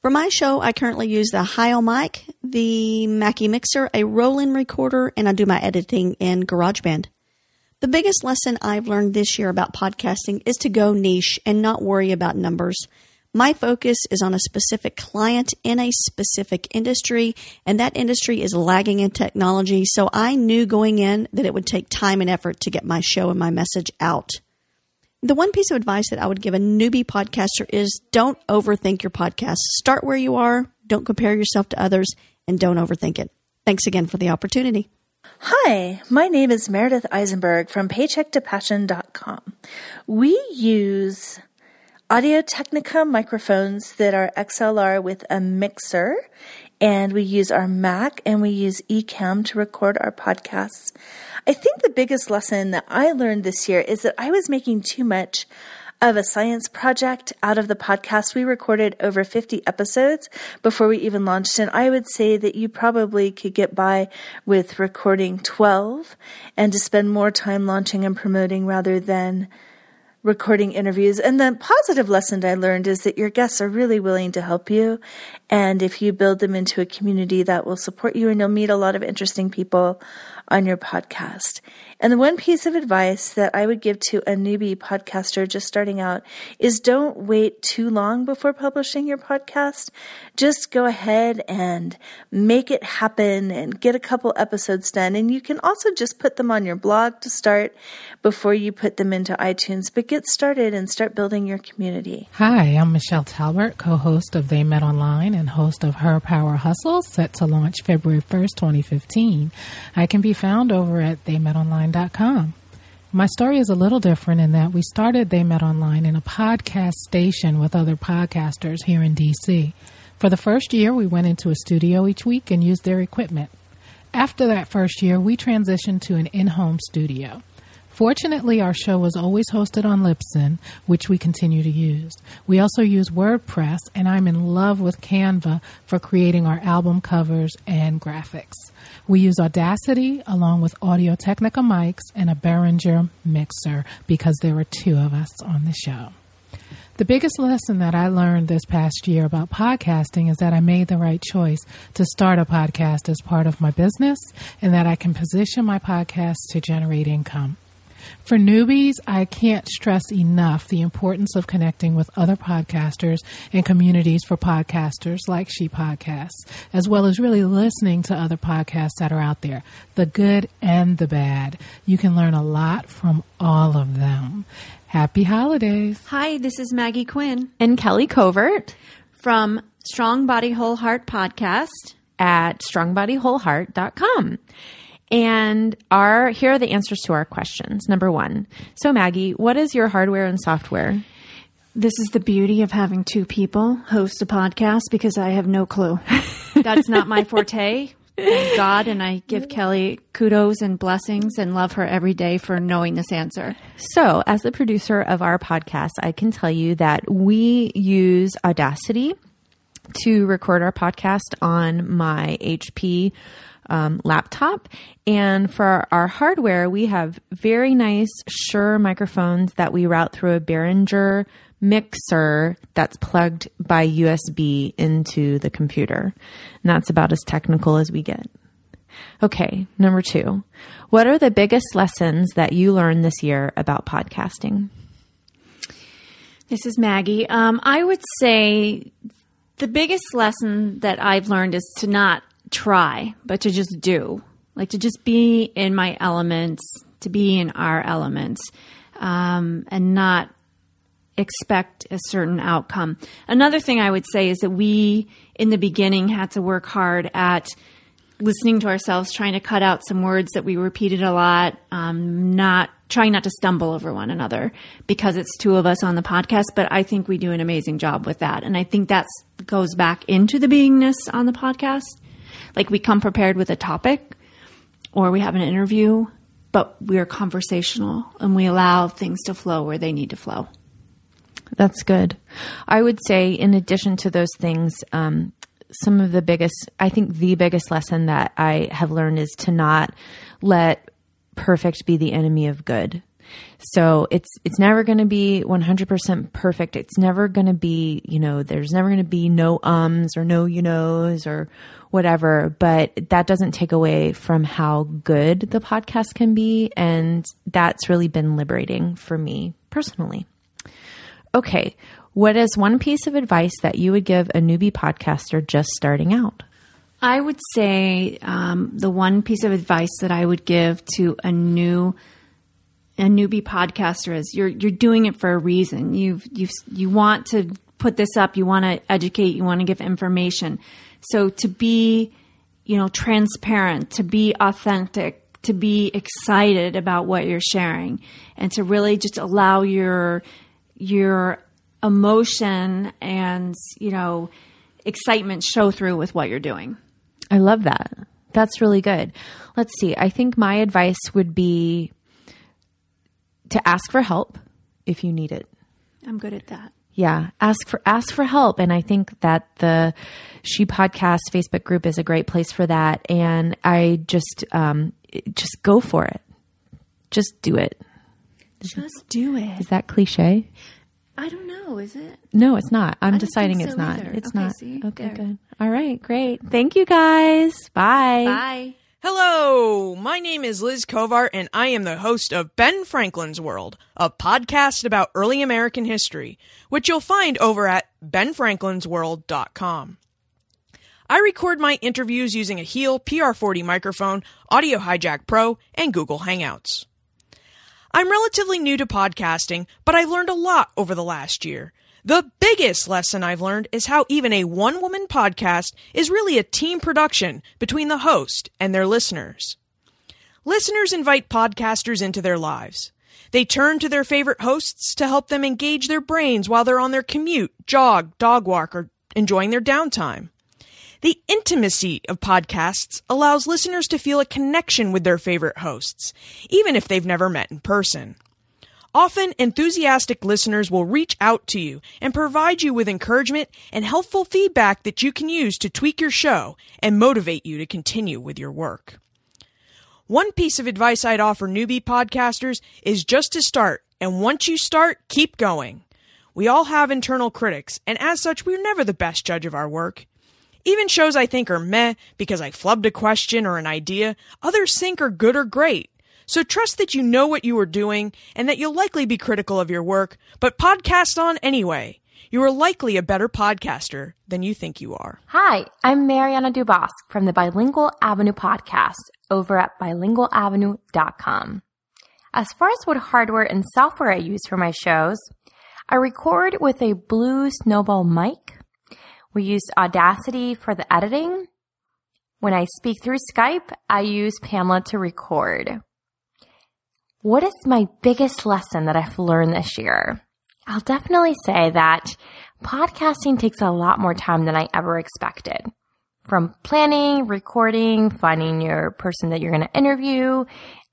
For my show, I currently use the Heil mic, the Mackie Mixer, a Roland recorder, and I do my editing in GarageBand. The biggest lesson I've learned this year about podcasting is to go niche and not worry about numbers. My focus is on a specific client in a specific industry, and that industry is lagging in technology. So I knew going in that it would take time and effort to get my show and my message out. The one piece of advice that I would give a newbie podcaster is don't overthink your podcast. Start where you are, don't compare yourself to others, and don't overthink it. Thanks again for the opportunity. Hi, my name is Meredith Eisenberg from paychecktopassion.com. We use Audio Technica microphones that are XLR with a mixer, and we use our Mac and we use Ecamm to record our podcasts. I think the biggest lesson that I learned this year is that I was making too much of a science project out of the podcast. We recorded over 50 episodes before we even launched, and I would say that you probably could get by with recording 12 and to spend more time launching and promoting rather than recording interviews. And the positive lesson I learned is that your guests are really willing to help you. And if you build them into a community that will support you and you'll meet a lot of interesting people on your podcast. And the one piece of advice that I would give to a newbie podcaster just starting out is don't wait too long before publishing your podcast. Just go ahead and make it happen and get a couple episodes done. And you can also just put them on your blog to start before you put them into iTunes. But get started and start building your community. Hi, I'm Michelle Talbert, co host of They Met Online and host of Her Power Hustle, set to launch February 1st, 2015. I can be found over at theymetonline.com. My story is a little different in that we started They Met Online in a podcast station with other podcasters here in DC. For the first year, we went into a studio each week and used their equipment. After that first year, we transitioned to an in home studio. Fortunately, our show was always hosted on Libsyn, which we continue to use. We also use WordPress, and I'm in love with Canva for creating our album covers and graphics. We use Audacity along with Audio Technica mics and a Behringer mixer because there were two of us on the show. The biggest lesson that I learned this past year about podcasting is that I made the right choice to start a podcast as part of my business and that I can position my podcast to generate income. For newbies, I can't stress enough the importance of connecting with other podcasters and communities for podcasters like She Podcasts, as well as really listening to other podcasts that are out there, the good and the bad. You can learn a lot from all of them. Happy holidays. Hi, this is Maggie Quinn and Kelly Covert from Strong Body Whole Heart podcast at strongbodywholeheart.com. And our here are the answers to our questions. Number 1. So Maggie, what is your hardware and software? This is the beauty of having two people host a podcast because I have no clue. That's not my forte. Thank God, and I give Kelly kudos and blessings and love her every day for knowing this answer. So, as the producer of our podcast, I can tell you that we use Audacity to record our podcast on my HP um, laptop. And for our, our, hardware, we have very nice Shure microphones that we route through a Behringer mixer that's plugged by USB into the computer. And that's about as technical as we get. Okay, number two. What are the biggest lessons that you learned this year about podcasting? This is Maggie. Um, I would say the biggest lesson that I've learned is to not try, but to just do. Like to just be in my elements, to be in our elements, um, and not expect a certain outcome. Another thing I would say is that we, in the beginning, had to work hard at listening to ourselves, trying to cut out some words that we repeated a lot, um, not trying not to stumble over one another because it's two of us on the podcast. But I think we do an amazing job with that, and I think that goes back into the beingness on the podcast. Like we come prepared with a topic, or we have an interview, but we're conversational and we allow things to flow where they need to flow. That's good. I would say, in addition to those things, um, some of the biggest, I think the biggest lesson that I have learned is to not let perfect be the enemy of good. So it's it's never going to be 100% perfect. It's never going to be, you know, there's never going to be no ums or no you knows or whatever, but that doesn't take away from how good the podcast can be and that's really been liberating for me personally. Okay, what is one piece of advice that you would give a newbie podcaster just starting out? I would say um, the one piece of advice that I would give to a new a newbie podcaster is you're you're doing it for a reason. You've you you want to put this up. You want to educate. You want to give information. So to be, you know, transparent, to be authentic, to be excited about what you're sharing, and to really just allow your your emotion and you know excitement show through with what you're doing. I love that. That's really good. Let's see. I think my advice would be to ask for help if you need it. I'm good at that. Yeah, ask for ask for help and I think that the She Podcast Facebook group is a great place for that and I just um just go for it. Just do it. Just do it. Is that cliche? I don't know. Is it? No, it's not. I'm deciding it's not. Either. It's okay, not. See? Okay, There. good. All right, great. Thank you guys. Bye. Bye. Hello, my name is Liz Covart, and I am the host of Ben Franklin's World, a podcast about early American history, which you'll find over at benfranklinsworld.com. I record my interviews using a Heil PR40 microphone, Audio Hijack Pro, and Google Hangouts. I'm relatively new to podcasting, but I've learned a lot over the last year. The biggest lesson I've learned is how even a one woman podcast is really a team production between the host and their listeners. Listeners invite podcasters into their lives. They turn to their favorite hosts to help them engage their brains while they're on their commute, jog, dog walk, or enjoying their downtime. The intimacy of podcasts allows listeners to feel a connection with their favorite hosts, even if they've never met in person. Often, enthusiastic listeners will reach out to you and provide you with encouragement and helpful feedback that you can use to tweak your show and motivate you to continue with your work. One piece of advice I'd offer newbie podcasters is just to start, and once you start, keep going. We all have internal critics, and as such, we're never the best judge of our work. Even shows I think are meh because I flubbed a question or an idea, others think are good or great. So trust that you know what you are doing and that you'll likely be critical of your work, but podcast on anyway. You are likely a better podcaster than you think you are. Hi, I'm Marianna Du Bosq from the Bilingual Avenue podcast over at bilingualavenue.com. As far as what hardware and software I use for my shows, I record with a Blue Snowball mic. We use Audacity for the editing. When I speak through Skype, I use Pamela to record. What is my biggest lesson that I've learned this year? I'll definitely say that podcasting takes a lot more time than I ever expected. From planning, recording, finding your person that you're going to interview,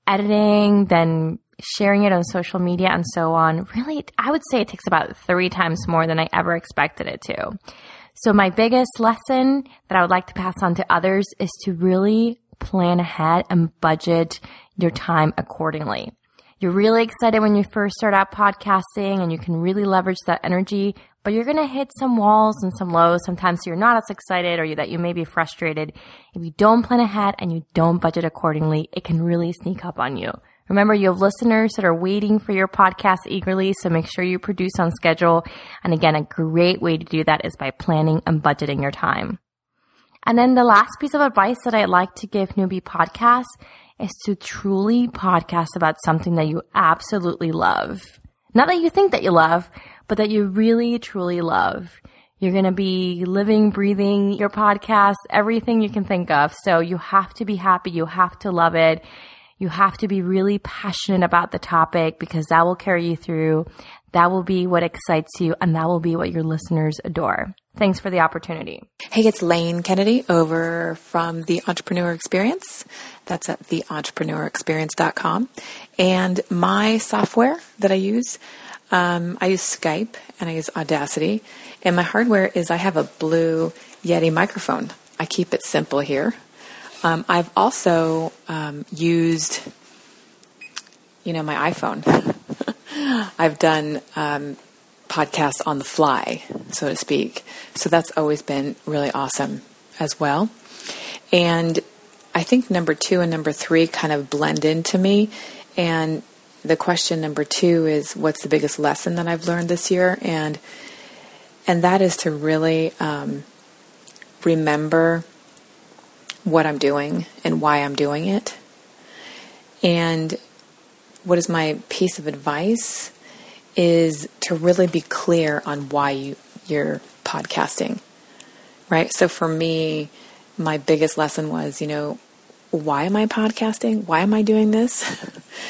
editing, then sharing it on social media and so on. Really, I would say it takes about three times more than I ever expected it to. So my biggest lesson that I would like to pass on to others is to really plan ahead and budget your time accordingly. You're really excited when you first start out podcasting and you can really leverage that energy, but you're going to hit some walls and some lows. Sometimes you're not as excited or you, that you may be frustrated. If you don't plan ahead and you don't budget accordingly, it can really sneak up on you. Remember, you have listeners that are waiting for your podcast eagerly, so make sure you produce on schedule. And again, a great way to do that is by planning and budgeting your time. And then the last piece of advice that I'd like to give newbie podcasts is to truly podcast about something that you absolutely love. Not that you think that you love, but that you really truly love. You're going to be living, breathing your podcast, everything you can think of. So you have to be happy. You have to love it. You have to be really passionate about the topic because that will carry you through. That will be what excites you and that will be what your listeners adore. Thanks for the opportunity. Hey, it's Lane Kennedy over from The Entrepreneur Experience. That's at theentrepreneurexperience.com. And my software that I use, um, I use Skype and I use Audacity. And my hardware is I have a blue Yeti microphone. I keep it simple here. Um, I've also um, used, you know, my iPhone. I've done um, podcasts on the fly, so to speak. So that's always been really awesome as well. And I think number two and number three kind of blend into me. And the question number two is what's the biggest lesson that I've learned this year? And and that is to really um, remember what I'm doing and why I'm doing it. And what is my piece of advice is to really be clear on why you, you're podcasting, right? So for me, my biggest lesson was, you know, why am I podcasting? Why am I doing this?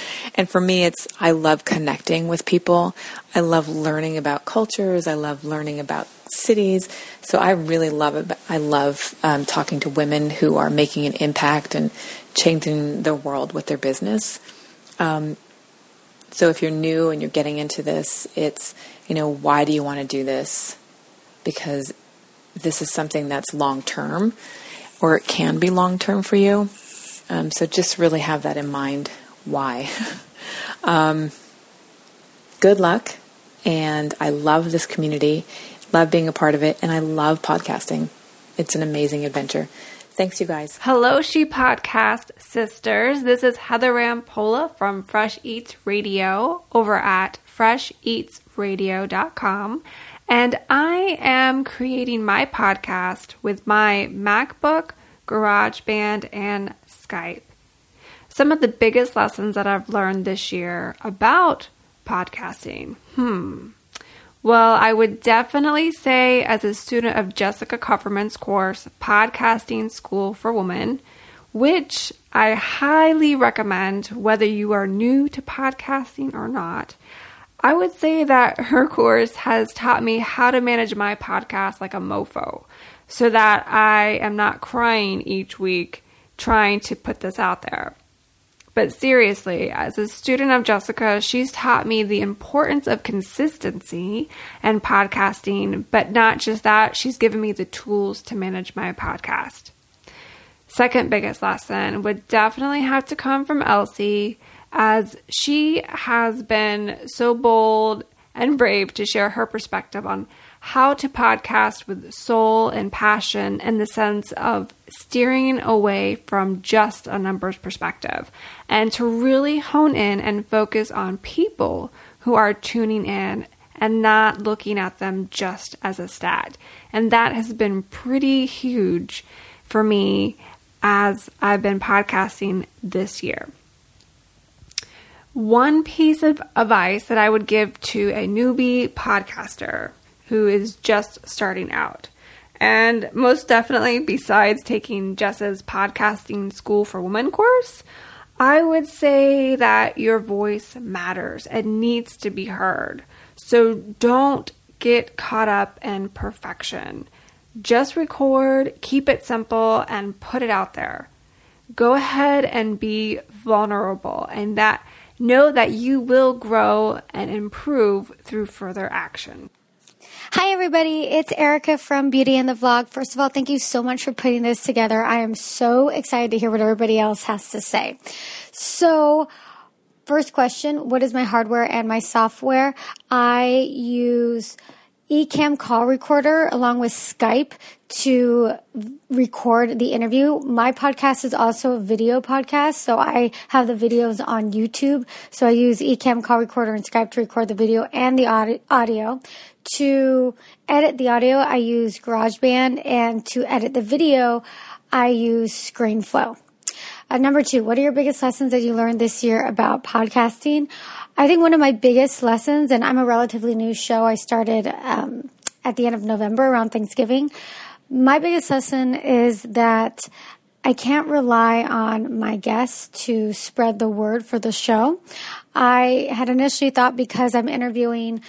and for me, it's I love connecting with people. I love learning about cultures. I love learning about cities. So I really love. I love um, talking to women who are making an impact and changing the world with their business. Um, so if you're new and you're getting into this, it's, you know, why do you want to do this? Because this is something that's long term or it can be long term for you. Um, so just really have that in mind. Why? um, good luck. And I love this community, love being a part of it, and I love podcasting. It's an amazing adventure. Thanks, you guys. Hello, She Podcast sisters. This is Heather Rampolla from Fresh Eats Radio over at fresheatsradio.com. And I am creating my podcast with my MacBook, GarageBand, and Skype. Some of the biggest lessons that I've learned this year about podcasting. Hmm. Well, I would definitely say, as a student of Jessica Kupferman's course, Podcasting School for Women, which I highly recommend whether you are new to podcasting or not. I would say that her course has taught me how to manage my podcast like a mofo so that I am not crying each week trying to put this out there. But seriously, as a student of Jessica, she's taught me the importance of consistency and podcasting, but not just that, she's given me the tools to manage my podcast. Second biggest lesson would definitely have to come from Elsie, as she has been so bold and brave to share her perspective on how to podcast with soul and passion in the sense of steering away from just a numbers perspective and to really hone in and focus on people who are tuning in and not looking at them just as a stat. And that has been pretty huge for me as I've been podcasting this year. One piece of advice that I would give to a newbie podcaster who is just starting out. And most definitely, besides taking Jess's podcasting school for women course, I would say that your voice matters and needs to be heard. So don't get caught up in perfection. Just record, keep it simple, and put it out there. Go ahead and be vulnerable, and that know that you will grow and improve through further action. Hi, everybody. It's Erica from Beauty and the Vlog. First of all, thank you so much for putting this together. I am so excited to hear what everybody else has to say. So, first question What is my hardware and my software? I use Ecamm call recorder along with Skype to record the interview. My podcast is also a video podcast, so I have the videos on YouTube. So I use Ecamm call recorder and Skype to record the video and the audio. To edit the audio, I use GarageBand, and to edit the video, I use ScreenFlow. Uh, number two, what are your biggest lessons that you learned this year about podcasting? I think one of my biggest lessons, and I'm a relatively new show, I started um, at the end of November around Thanksgiving. My biggest lesson is that I can't rely on my guests to spread the word for the show. I had initially thought because I'm interviewing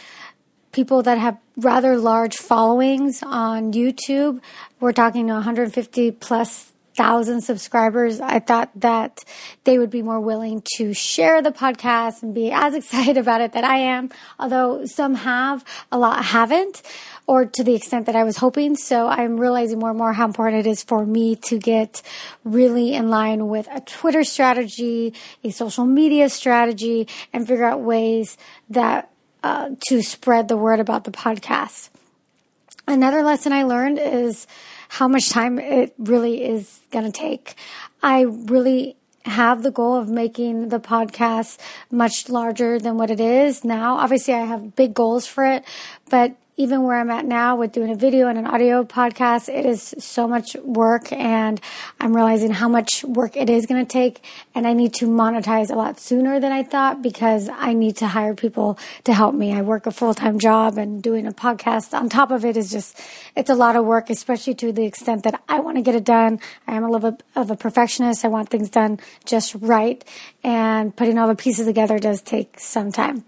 people that have rather large followings on YouTube. We're talking 150 plus thousand subscribers. I thought that they would be more willing to share the podcast and be as excited about it that I am. Although some have, a lot haven't, or to the extent that I was hoping. So I'm realizing more and more how important it is for me to get really in line with a Twitter strategy, a social media strategy, and figure out ways that uh, to spread the word about the podcast. Another lesson I learned is how much time it really is going to take. I really have the goal of making the podcast much larger than what it is now. Obviously, I have big goals for it, but even where I'm at now with doing a video and an audio podcast, it is so much work and I'm realizing how much work it is going to take. And I need to monetize a lot sooner than I thought because I need to hire people to help me. I work a full time job and doing a podcast on top of it is just, it's a lot of work, especially to the extent that I want to get it done. I am a little bit of a perfectionist. I want things done just right and putting all the pieces together does take some time.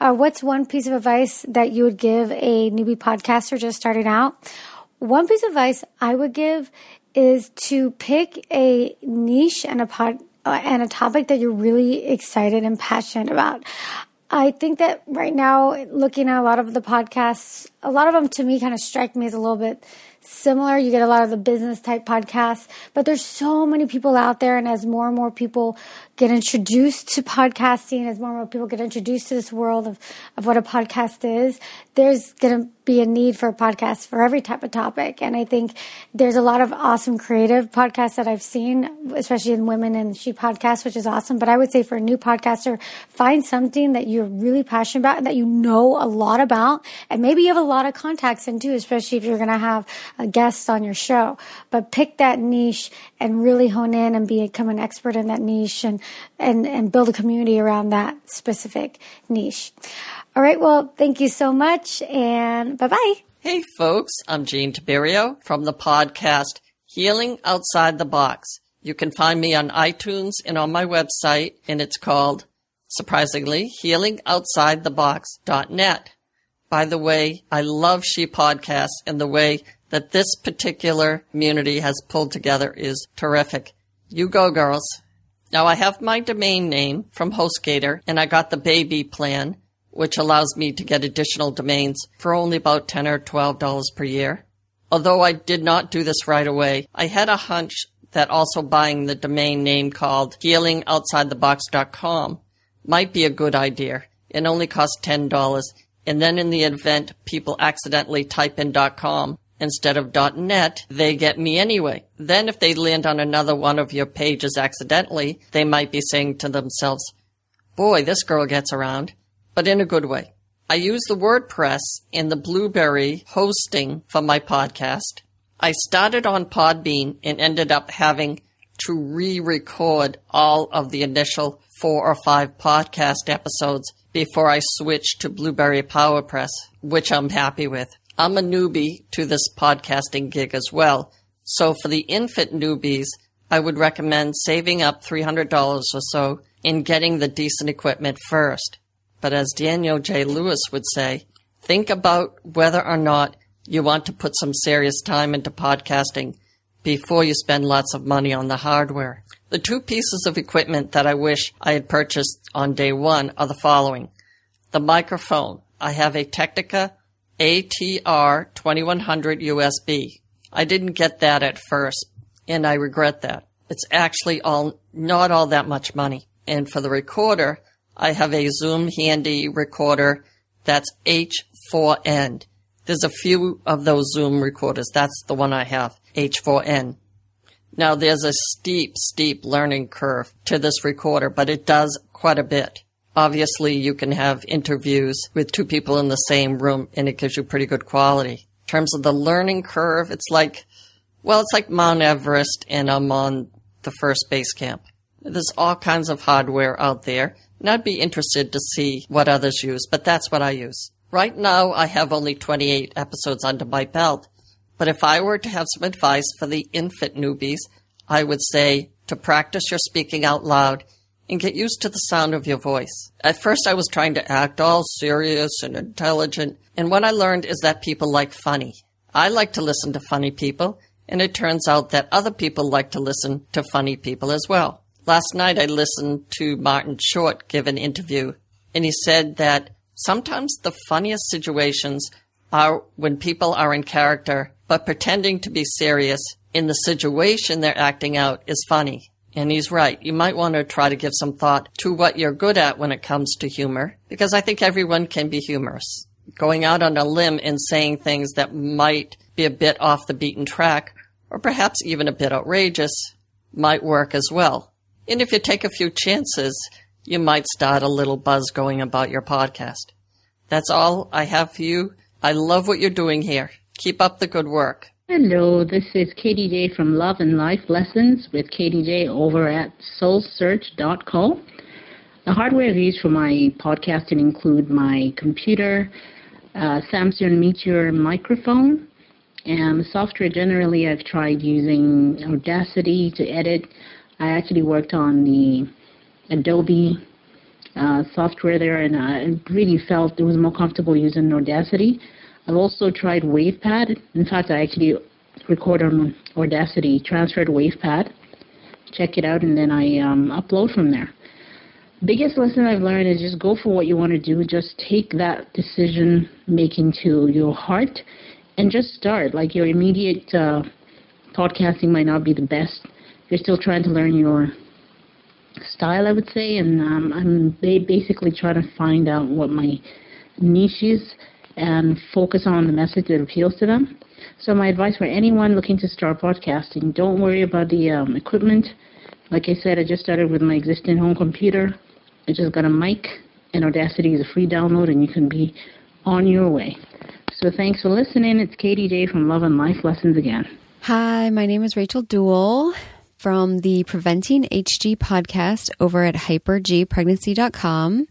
Uh, what's one piece of advice that you would give a newbie podcaster just starting out? One piece of advice I would give is to pick a niche and a pod uh, and a topic that you're really excited and passionate about. I think that right now, looking at a lot of the podcasts, a lot of them to me kind of strike me as a little bit similar. You get a lot of the business type podcasts, but there's so many people out there. And as more and more people get introduced to podcasting, as more and more people get introduced to this world of, of what a podcast is, there's going to be a need for a podcast for every type of topic. And I think there's a lot of awesome creative podcasts that I've seen, especially in women and she podcasts, which is awesome. But I would say for a new podcaster, find something that you're really passionate about and that you know a lot about. And maybe you have a lot of contacts in too, especially if you're going to have a guest on your show, but pick that niche and really hone in and become an expert in that niche and, and, and build a community around that specific niche. All right. Well, thank you so much and bye bye. Hey folks, I'm Jean Tiberio from the podcast Healing Outside the Box. You can find me on iTunes and on my website, and it's called, surprisingly, healingoutsidethebox.net. By the way, I love She Podcasts and the way that this particular community has pulled together is terrific. You go, girls. Now I have my domain name from HostGator and I got the baby plan, which allows me to get additional domains for only about 10 or $12 per year. Although I did not do this right away, I had a hunch that also buying the domain name called healingoutsidethebox.com might be a good idea. It only costs $10. And then in the event people accidentally type in .com instead of .net, they get me anyway. Then if they land on another one of your pages accidentally, they might be saying to themselves, boy, this girl gets around, but in a good way. I use the WordPress and the Blubrry hosting for my podcast. I started on Podbean and ended up having to re-record all of the initial four or five podcast episodes before I switched to Blubrry PowerPress, which I'm happy with. I'm a newbie to this podcasting gig as well. So for the infant newbies, I would recommend saving up $300 or so in getting the decent equipment first. But as Daniel J. Lewis would say, think about whether or not you want to put some serious time into podcasting before you spend lots of money on the hardware. The two pieces of equipment that I wish I had purchased on day one are the following. The microphone. I have a Technica ATR 2100 USB. I didn't get that at first, and I regret that. It's actually all, not all that much money. And for the recorder, I have a Zoom Handy recorder that's H4n. There's a few of those Zoom recorders. That's the one I have, H4n. Now there's a steep, steep learning curve to this recorder, but it does quite a bit. Obviously, you can have interviews with two people in the same room and it gives you pretty good quality. In terms of the learning curve, it's like, well, it's like Mount Everest and I'm on the first base camp. There's all kinds of hardware out there and I'd be interested to see what others use, but that's what I use. Right now, I have only 28 episodes under my belt, but if I were to have some advice for the infant newbies, I would say to practice your speaking out loud and get used to the sound of your voice. At first, I was trying to act all serious and intelligent, and what I learned is that people like funny. I like to listen to funny people, and it turns out that other people like to listen to funny people as well. Last night, I listened to Martin Short give an interview, and he said that sometimes the funniest situations are when people are in character but pretending to be serious in the situation they're acting out is funny. And he's right. You might want to try to give some thought to what you're good at when it comes to humor, because I think everyone can be humorous. Going out on a limb and saying things that might be a bit off the beaten track, or perhaps even a bit outrageous, might work as well. And if you take a few chances, you might start a little buzz going about your podcast. That's all I have for you. I love what you're doing here. Keep up the good work. Hello, this is Katie J from Love and Life Lessons with Katie J over at soulsearch.co. The hardware I use for my podcasting include my computer, uh, Samson Meteor microphone, and software generally I've tried using Audacity to edit. I actually worked on the Adobe uh, software there, and I really felt it was more comfortable using Audacity. I've also tried WavePad. In fact, I actually record on Audacity, transferred WavePad. Check it out, and then I um, upload from there. Biggest lesson I've learned is just go for what you want to do. Just take that decision making to your heart, and just start. Like your immediate uh, podcasting might not be the best. You're still trying to learn your style, I would say, and um, I'm basically trying to find out what my niche is and focus on the message that appeals to them. So my advice for anyone looking to start podcasting, don't worry about the um, equipment. Like I said, I just started with my existing home computer. I just got a mic, and Audacity is a free download, and you can be on your way. So thanks for listening. It's Katie J from Love and Life Lessons again. Hi, my name is Rachel Duell from the Preventing HG podcast over at hypergpregnancy.com.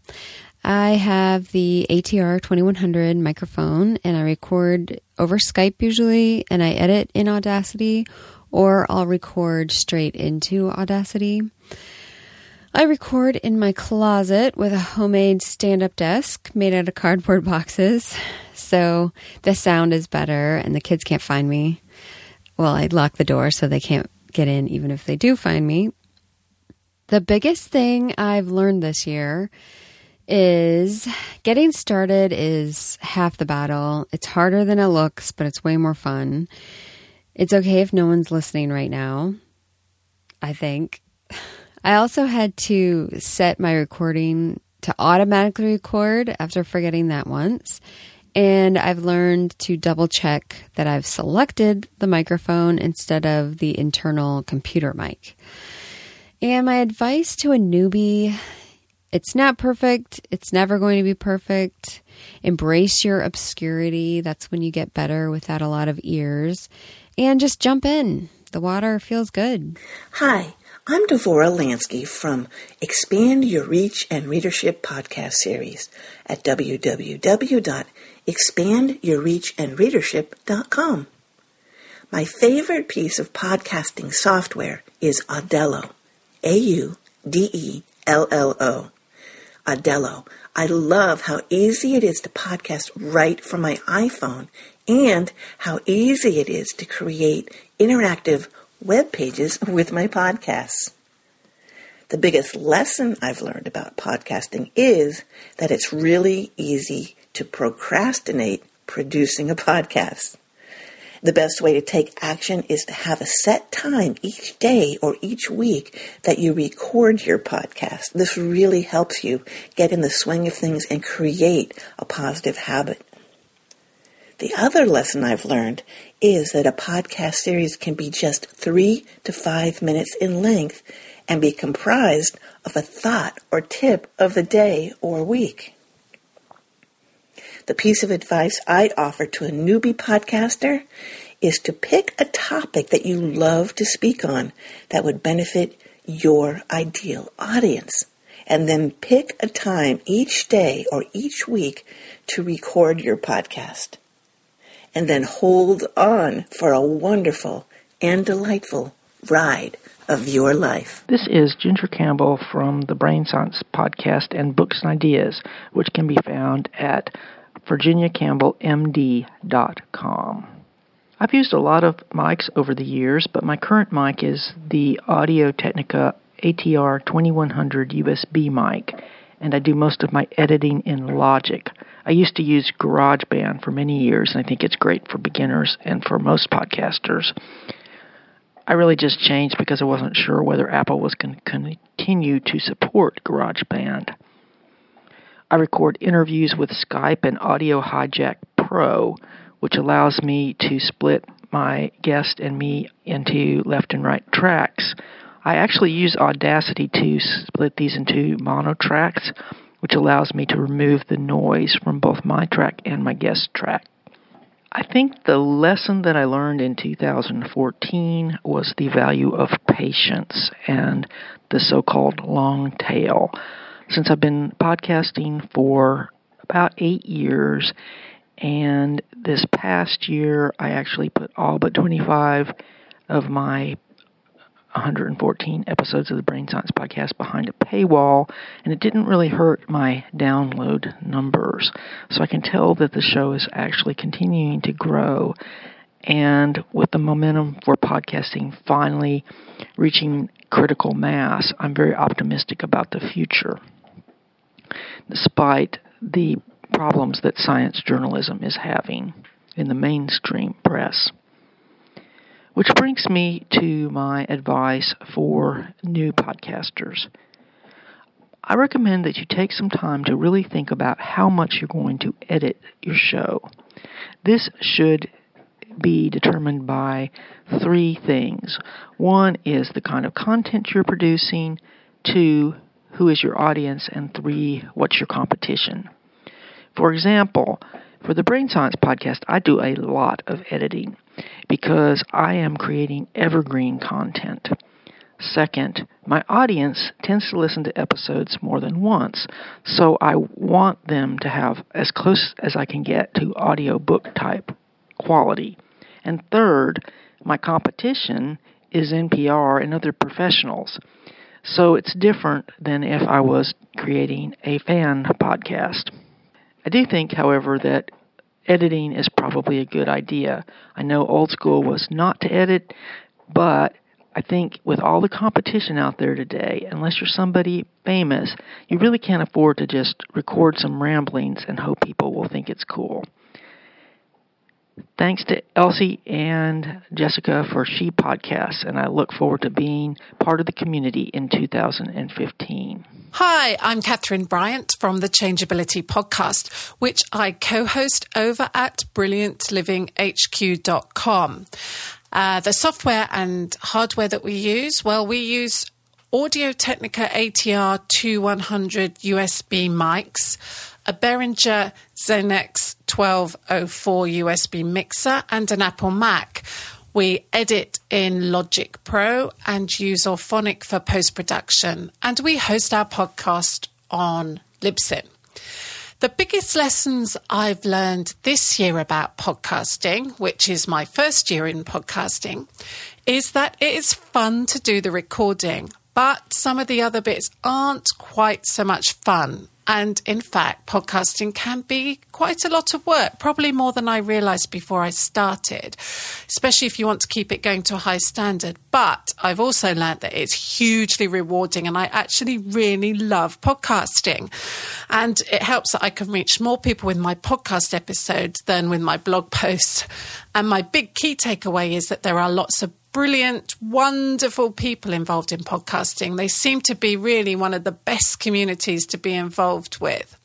I have the ATR 2100 microphone and I record over Skype usually and I edit in Audacity or I'll record straight into Audacity. I record in my closet with a homemade stand up desk made out of cardboard boxes. So the sound is better and the kids can't find me. Well, I lock the door so they can't get in even if they do find me. The biggest thing I've learned this year is getting started is half the battle. It's harder than it looks, but it's way more fun. It's okay if no one's listening right now, I think. I also had to set my recording to automatically record after forgetting that once. And I've learned to double check that I've selected the microphone instead of the internal computer mic. And my advice to a newbie it's not perfect. It's never going to be perfect. Embrace your obscurity. That's when you get better without a lot of ears. And just jump in. The water feels good. Hi, I'm Devora Lansky from Expand Your Reach and Readership podcast series at www.expandyourreachandreadership.com. My favorite piece of podcasting software is Audello. A U D E L L O. Audello. I love how easy it is to podcast right from my iPhone and how easy it is to create interactive web pages with my podcasts. The biggest lesson I've learned about podcasting is that it's really easy to procrastinate producing a podcast. The best way to take action is to have a set time each day or each week that you record your podcast. This really helps you get in the swing of things and create a positive habit. The other lesson I've learned is that a podcast series can be just three to five minutes in length and be comprised of a thought or tip of the day or week. The piece of advice I'd offer to a newbie podcaster is to pick a topic that you love to speak on that would benefit your ideal audience. And then pick a time each day or each week to record your podcast. And then hold on for a wonderful and delightful ride of your life. This is Ginger Campbell from the Brain Science Podcast and Books and Ideas, which can be found at virginiacampbellmd.com. I've used a lot of mics over the years, but my current mic is the Audio Technica ATR 2100 USB mic, and I do most of my editing in Logic. I used to use GarageBand for many years, and I think it's great for beginners and for most podcasters. I really just changed because I wasn't sure whether Apple was going to continue to support GarageBand. I record interviews with Skype and Audio Hijack Pro, which allows me to split my guest and me into left and right tracks. I actually use Audacity to split these into mono tracks, which allows me to remove the noise from both my track and my guest track. I think the lesson that I learned in 2014 was the value of patience and the so called long tail since I've been podcasting for about eight years. And this past year, I actually put all but 25 of my 114 episodes of the Brain Science Podcast behind a paywall, and it didn't really hurt my download numbers. So I can tell that the show is actually continuing to grow. And with the momentum for podcasting finally reaching critical mass, I'm very optimistic about the future despite the problems that science journalism is having in the mainstream press. Which brings me to my advice for new podcasters. I recommend that you take some time to really think about how much you're going to edit your show. This should be determined by three things. One is the kind of content you're producing, two, who is your audience, and three, what's your competition. For example, For the Brain Science podcast, I do a lot of editing because I am creating evergreen content. Second, my audience tends to listen to episodes more than once, so I want them to have as close as I can get to audiobook type quality. And third, my competition is NPR and other professionals. So it's different than if I was creating a fan podcast. I do think, however, that editing is probably a good idea. I know old school was not to edit, but I think with all the competition out there today, unless you're somebody famous, you really can't afford to just record some ramblings and hope people will think it's cool. Thanks to Elsie and Jessica for She Podcasts, and I look forward to being part of the community in 2015. Hi, I'm Catherine Bryant from the Changeability Podcast, which I co host over at brilliantlivinghq.com. Uh, the software and hardware that we use, well, we use Audio Technica ATR 2100 USB mics, a Behringer Xenyx 1204 USB mixer, and an Apple Mac. We edit in Logic Pro and use Auphonic for post production, and we host our podcast on Libsyn. The biggest lessons I've learned this year about podcasting, which is my first year in podcasting, is that it is fun to do the recording, but some of the other bits aren't quite so much fun. And in fact, podcasting can be quite a lot of work, probably more than I realized before I started, especially if you want to keep it going to a high standard. But I've also learned that it's hugely rewarding and I actually really love podcasting. And it helps that I can reach more people with my podcast episodes than with my blog posts. And my big key takeaway is that there are lots of brilliant, wonderful people involved in podcasting. They seem to be really one of the best communities to be involved with.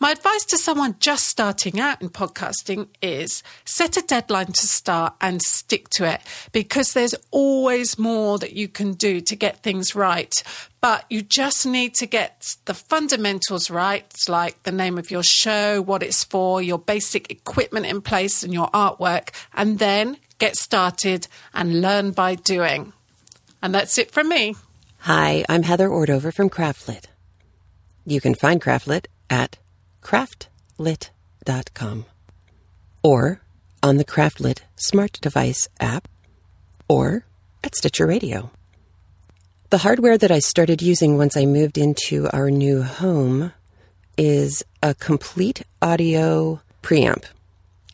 My advice to someone just starting out in podcasting is set a deadline to start and stick to it because there's always more that you can do to get things right. But you just need to get the fundamentals right, like the name of your show, what it's for, your basic equipment in place, and your artwork, and then get started and learn by doing. And that's it from me. Hi, I'm Heather Ordover from Craftlit. You can find Craftlit at craftlit.com or on the Craftlit smart device app or at Stitcher Radio. The hardware that I started using once I moved into our new home is a complete audio preamp.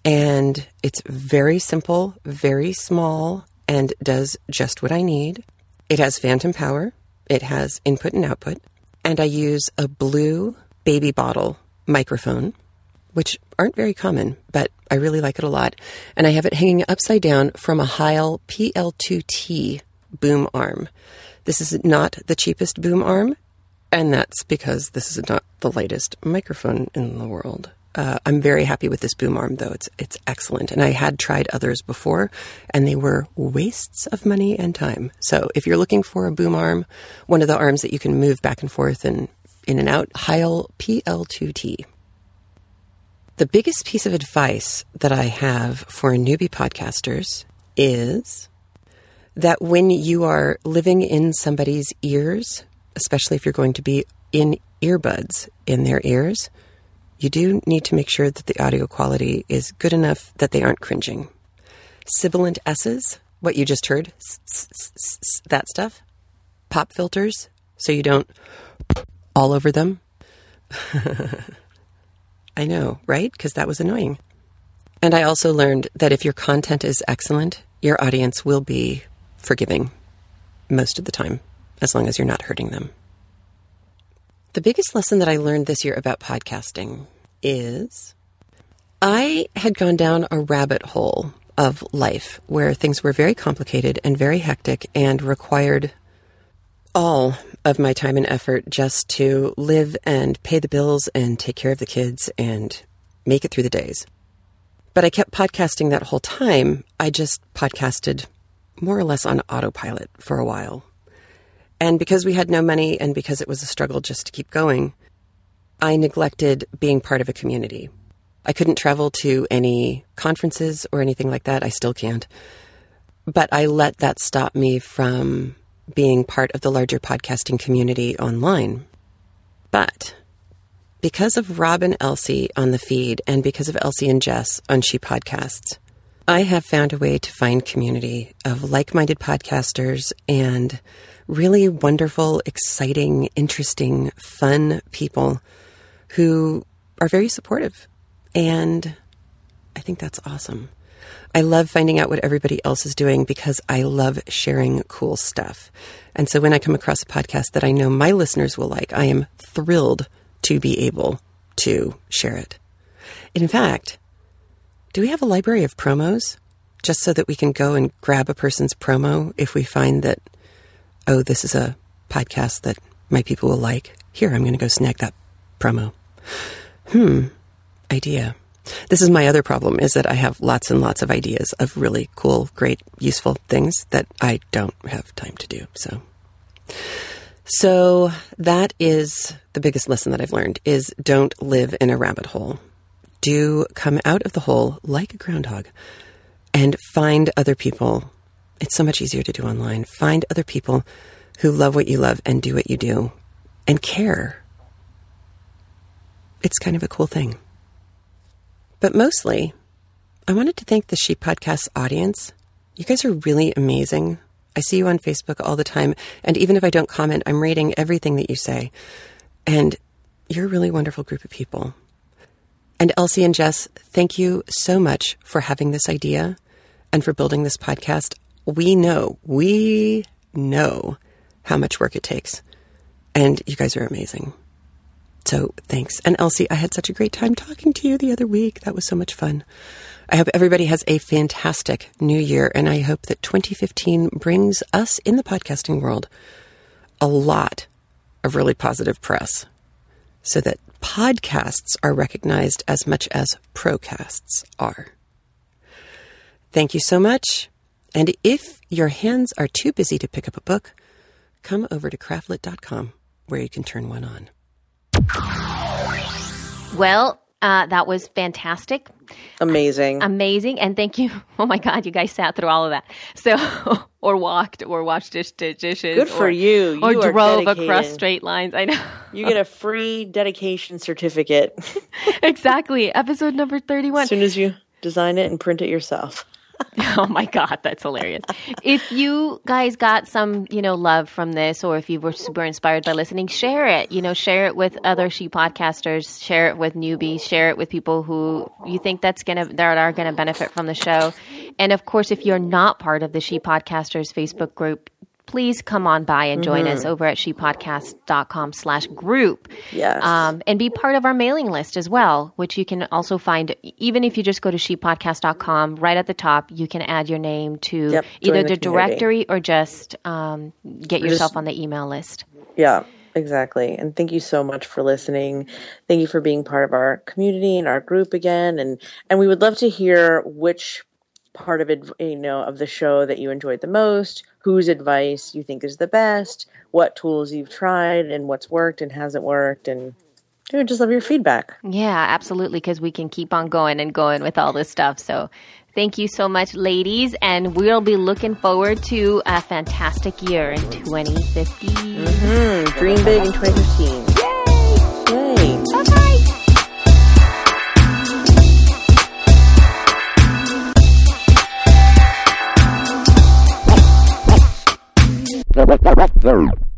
And it's very simple, very small, and does just what I need. It has phantom power, it has input and output, and I use a blue baby bottle microphone, which aren't very common, but I really like it a lot. And I have it hanging upside down from a Heil PL2T boom arm. This is not the cheapest boom arm, and that's because this is not the lightest microphone in the world. Uh, I'm very happy with this boom arm, though. It's it's excellent, and I had tried others before, and they were wastes of money and time. So, if you're looking for a boom arm, one of the arms that you can move back and forth and in and out, Heil PL2T. The biggest piece of advice that I have for newbie podcasters is that when you are living in somebody's ears, especially if you're going to be in earbuds in their ears, you do need to make sure that the audio quality is good enough that they aren't cringing. Sibilant S's, what you just heard, that stuff. Pop filters, so you don't all over them. I know, right? Because that was annoying. And I also learned that if your content is excellent, your audience will be forgiving most of the time, as long as you're not hurting them. The biggest lesson that I learned this year about podcasting is I had gone down a rabbit hole of life where things were very complicated and very hectic and required all of my time and effort just to live and pay the bills and take care of the kids and make it through the days. But I kept podcasting that whole time. I just podcasted more or less on autopilot for a while. And because we had no money and because it was a struggle just to keep going, I neglected being part of a community. I couldn't travel to any conferences or anything like that. I still can't. But I let that stop me from being part of the larger podcasting community online. But because of Rob and Elsie on the feed and because of Elsie and Jess on She Podcasts, I have found a way to find community of like-minded podcasters and really wonderful, exciting, interesting, fun people who are very supportive. And I think that's awesome. I love finding out what everybody else is doing because I love sharing cool stuff. And so when I come across a podcast that I know my listeners will like, I am thrilled to be able to share it. In fact, do we have a library of promos just so that we can go and grab a person's promo if we find that, oh, this is a podcast that my people will like? Here, I'm going to go snag that promo. Hmm, idea. This is my other problem is that I have lots and lots of ideas of really cool, great, useful things that I don't have time to do. So so that is the biggest lesson that I've learned is don't live in a rabbit hole. Do come out of the hole like a groundhog and find other people. It's so much easier to do online. Find other people who love what you love and do what you do and care. It's kind of a cool thing. But mostly, I wanted to thank the She Podcast audience. You guys are really amazing. I see you on Facebook all the time. And even if I don't comment, I'm reading everything that you say. And you're a really wonderful group of people. And Elsie and Jess, thank you so much for having this idea and for building this podcast. We know, we know how much work it takes. And you guys are amazing. So thanks. And Elsie, I had such a great time talking to you the other week. That was so much fun. I hope everybody has a fantastic new year, and I hope that 2015 brings us in the podcasting world a lot of really positive press so that podcasts are recognized as much as procasts are. Thank you so much. And if your hands are too busy to pick up a book, come over to craftlit.com where you can turn one on. Well, uh, that was fantastic. Amazing. Amazing. And thank you. Oh my God, you guys sat through all of that. So, or walked or washed dish, dishes. Good for or, you. Or You are drove dedicated. across straight lines. I know. You get a free dedication certificate exactly. Episode number 31. as soon as you design it and print it yourself. oh my god that's hilarious. If you guys got some you know love from this or if you were super inspired by listening share it. You know share it with other she podcasters share it with newbies share it with people who you think that's gonna that are gonna benefit from the show. And of course if you're not part of the she podcasters facebook group please come on by and join us Mhm. over at shepodcast.com slash group Yes. um, and be part of our mailing list as well, which you can also find even if you just go to shepodcast.com. Right at the top, you can add your name to Yep, either the the, directory or just um, get Or just- yourself on the email list. Yeah, exactly. And thank you so much for listening. Thank you for being part of our community and our group again. And and we would love to hear which part of it, you know, of the show that you enjoyed the most, whose advice you think is the best, what tools you've tried, and what's worked and hasn't worked, and would just love your feedback. Yeah, absolutely, because we can keep on going and going with all this stuff. So thank you so much, ladies. And we'll be looking forward to a fantastic year in 2015. Mm-hmm. Dream big in 2015. Yay! Yay! Bye-bye. There.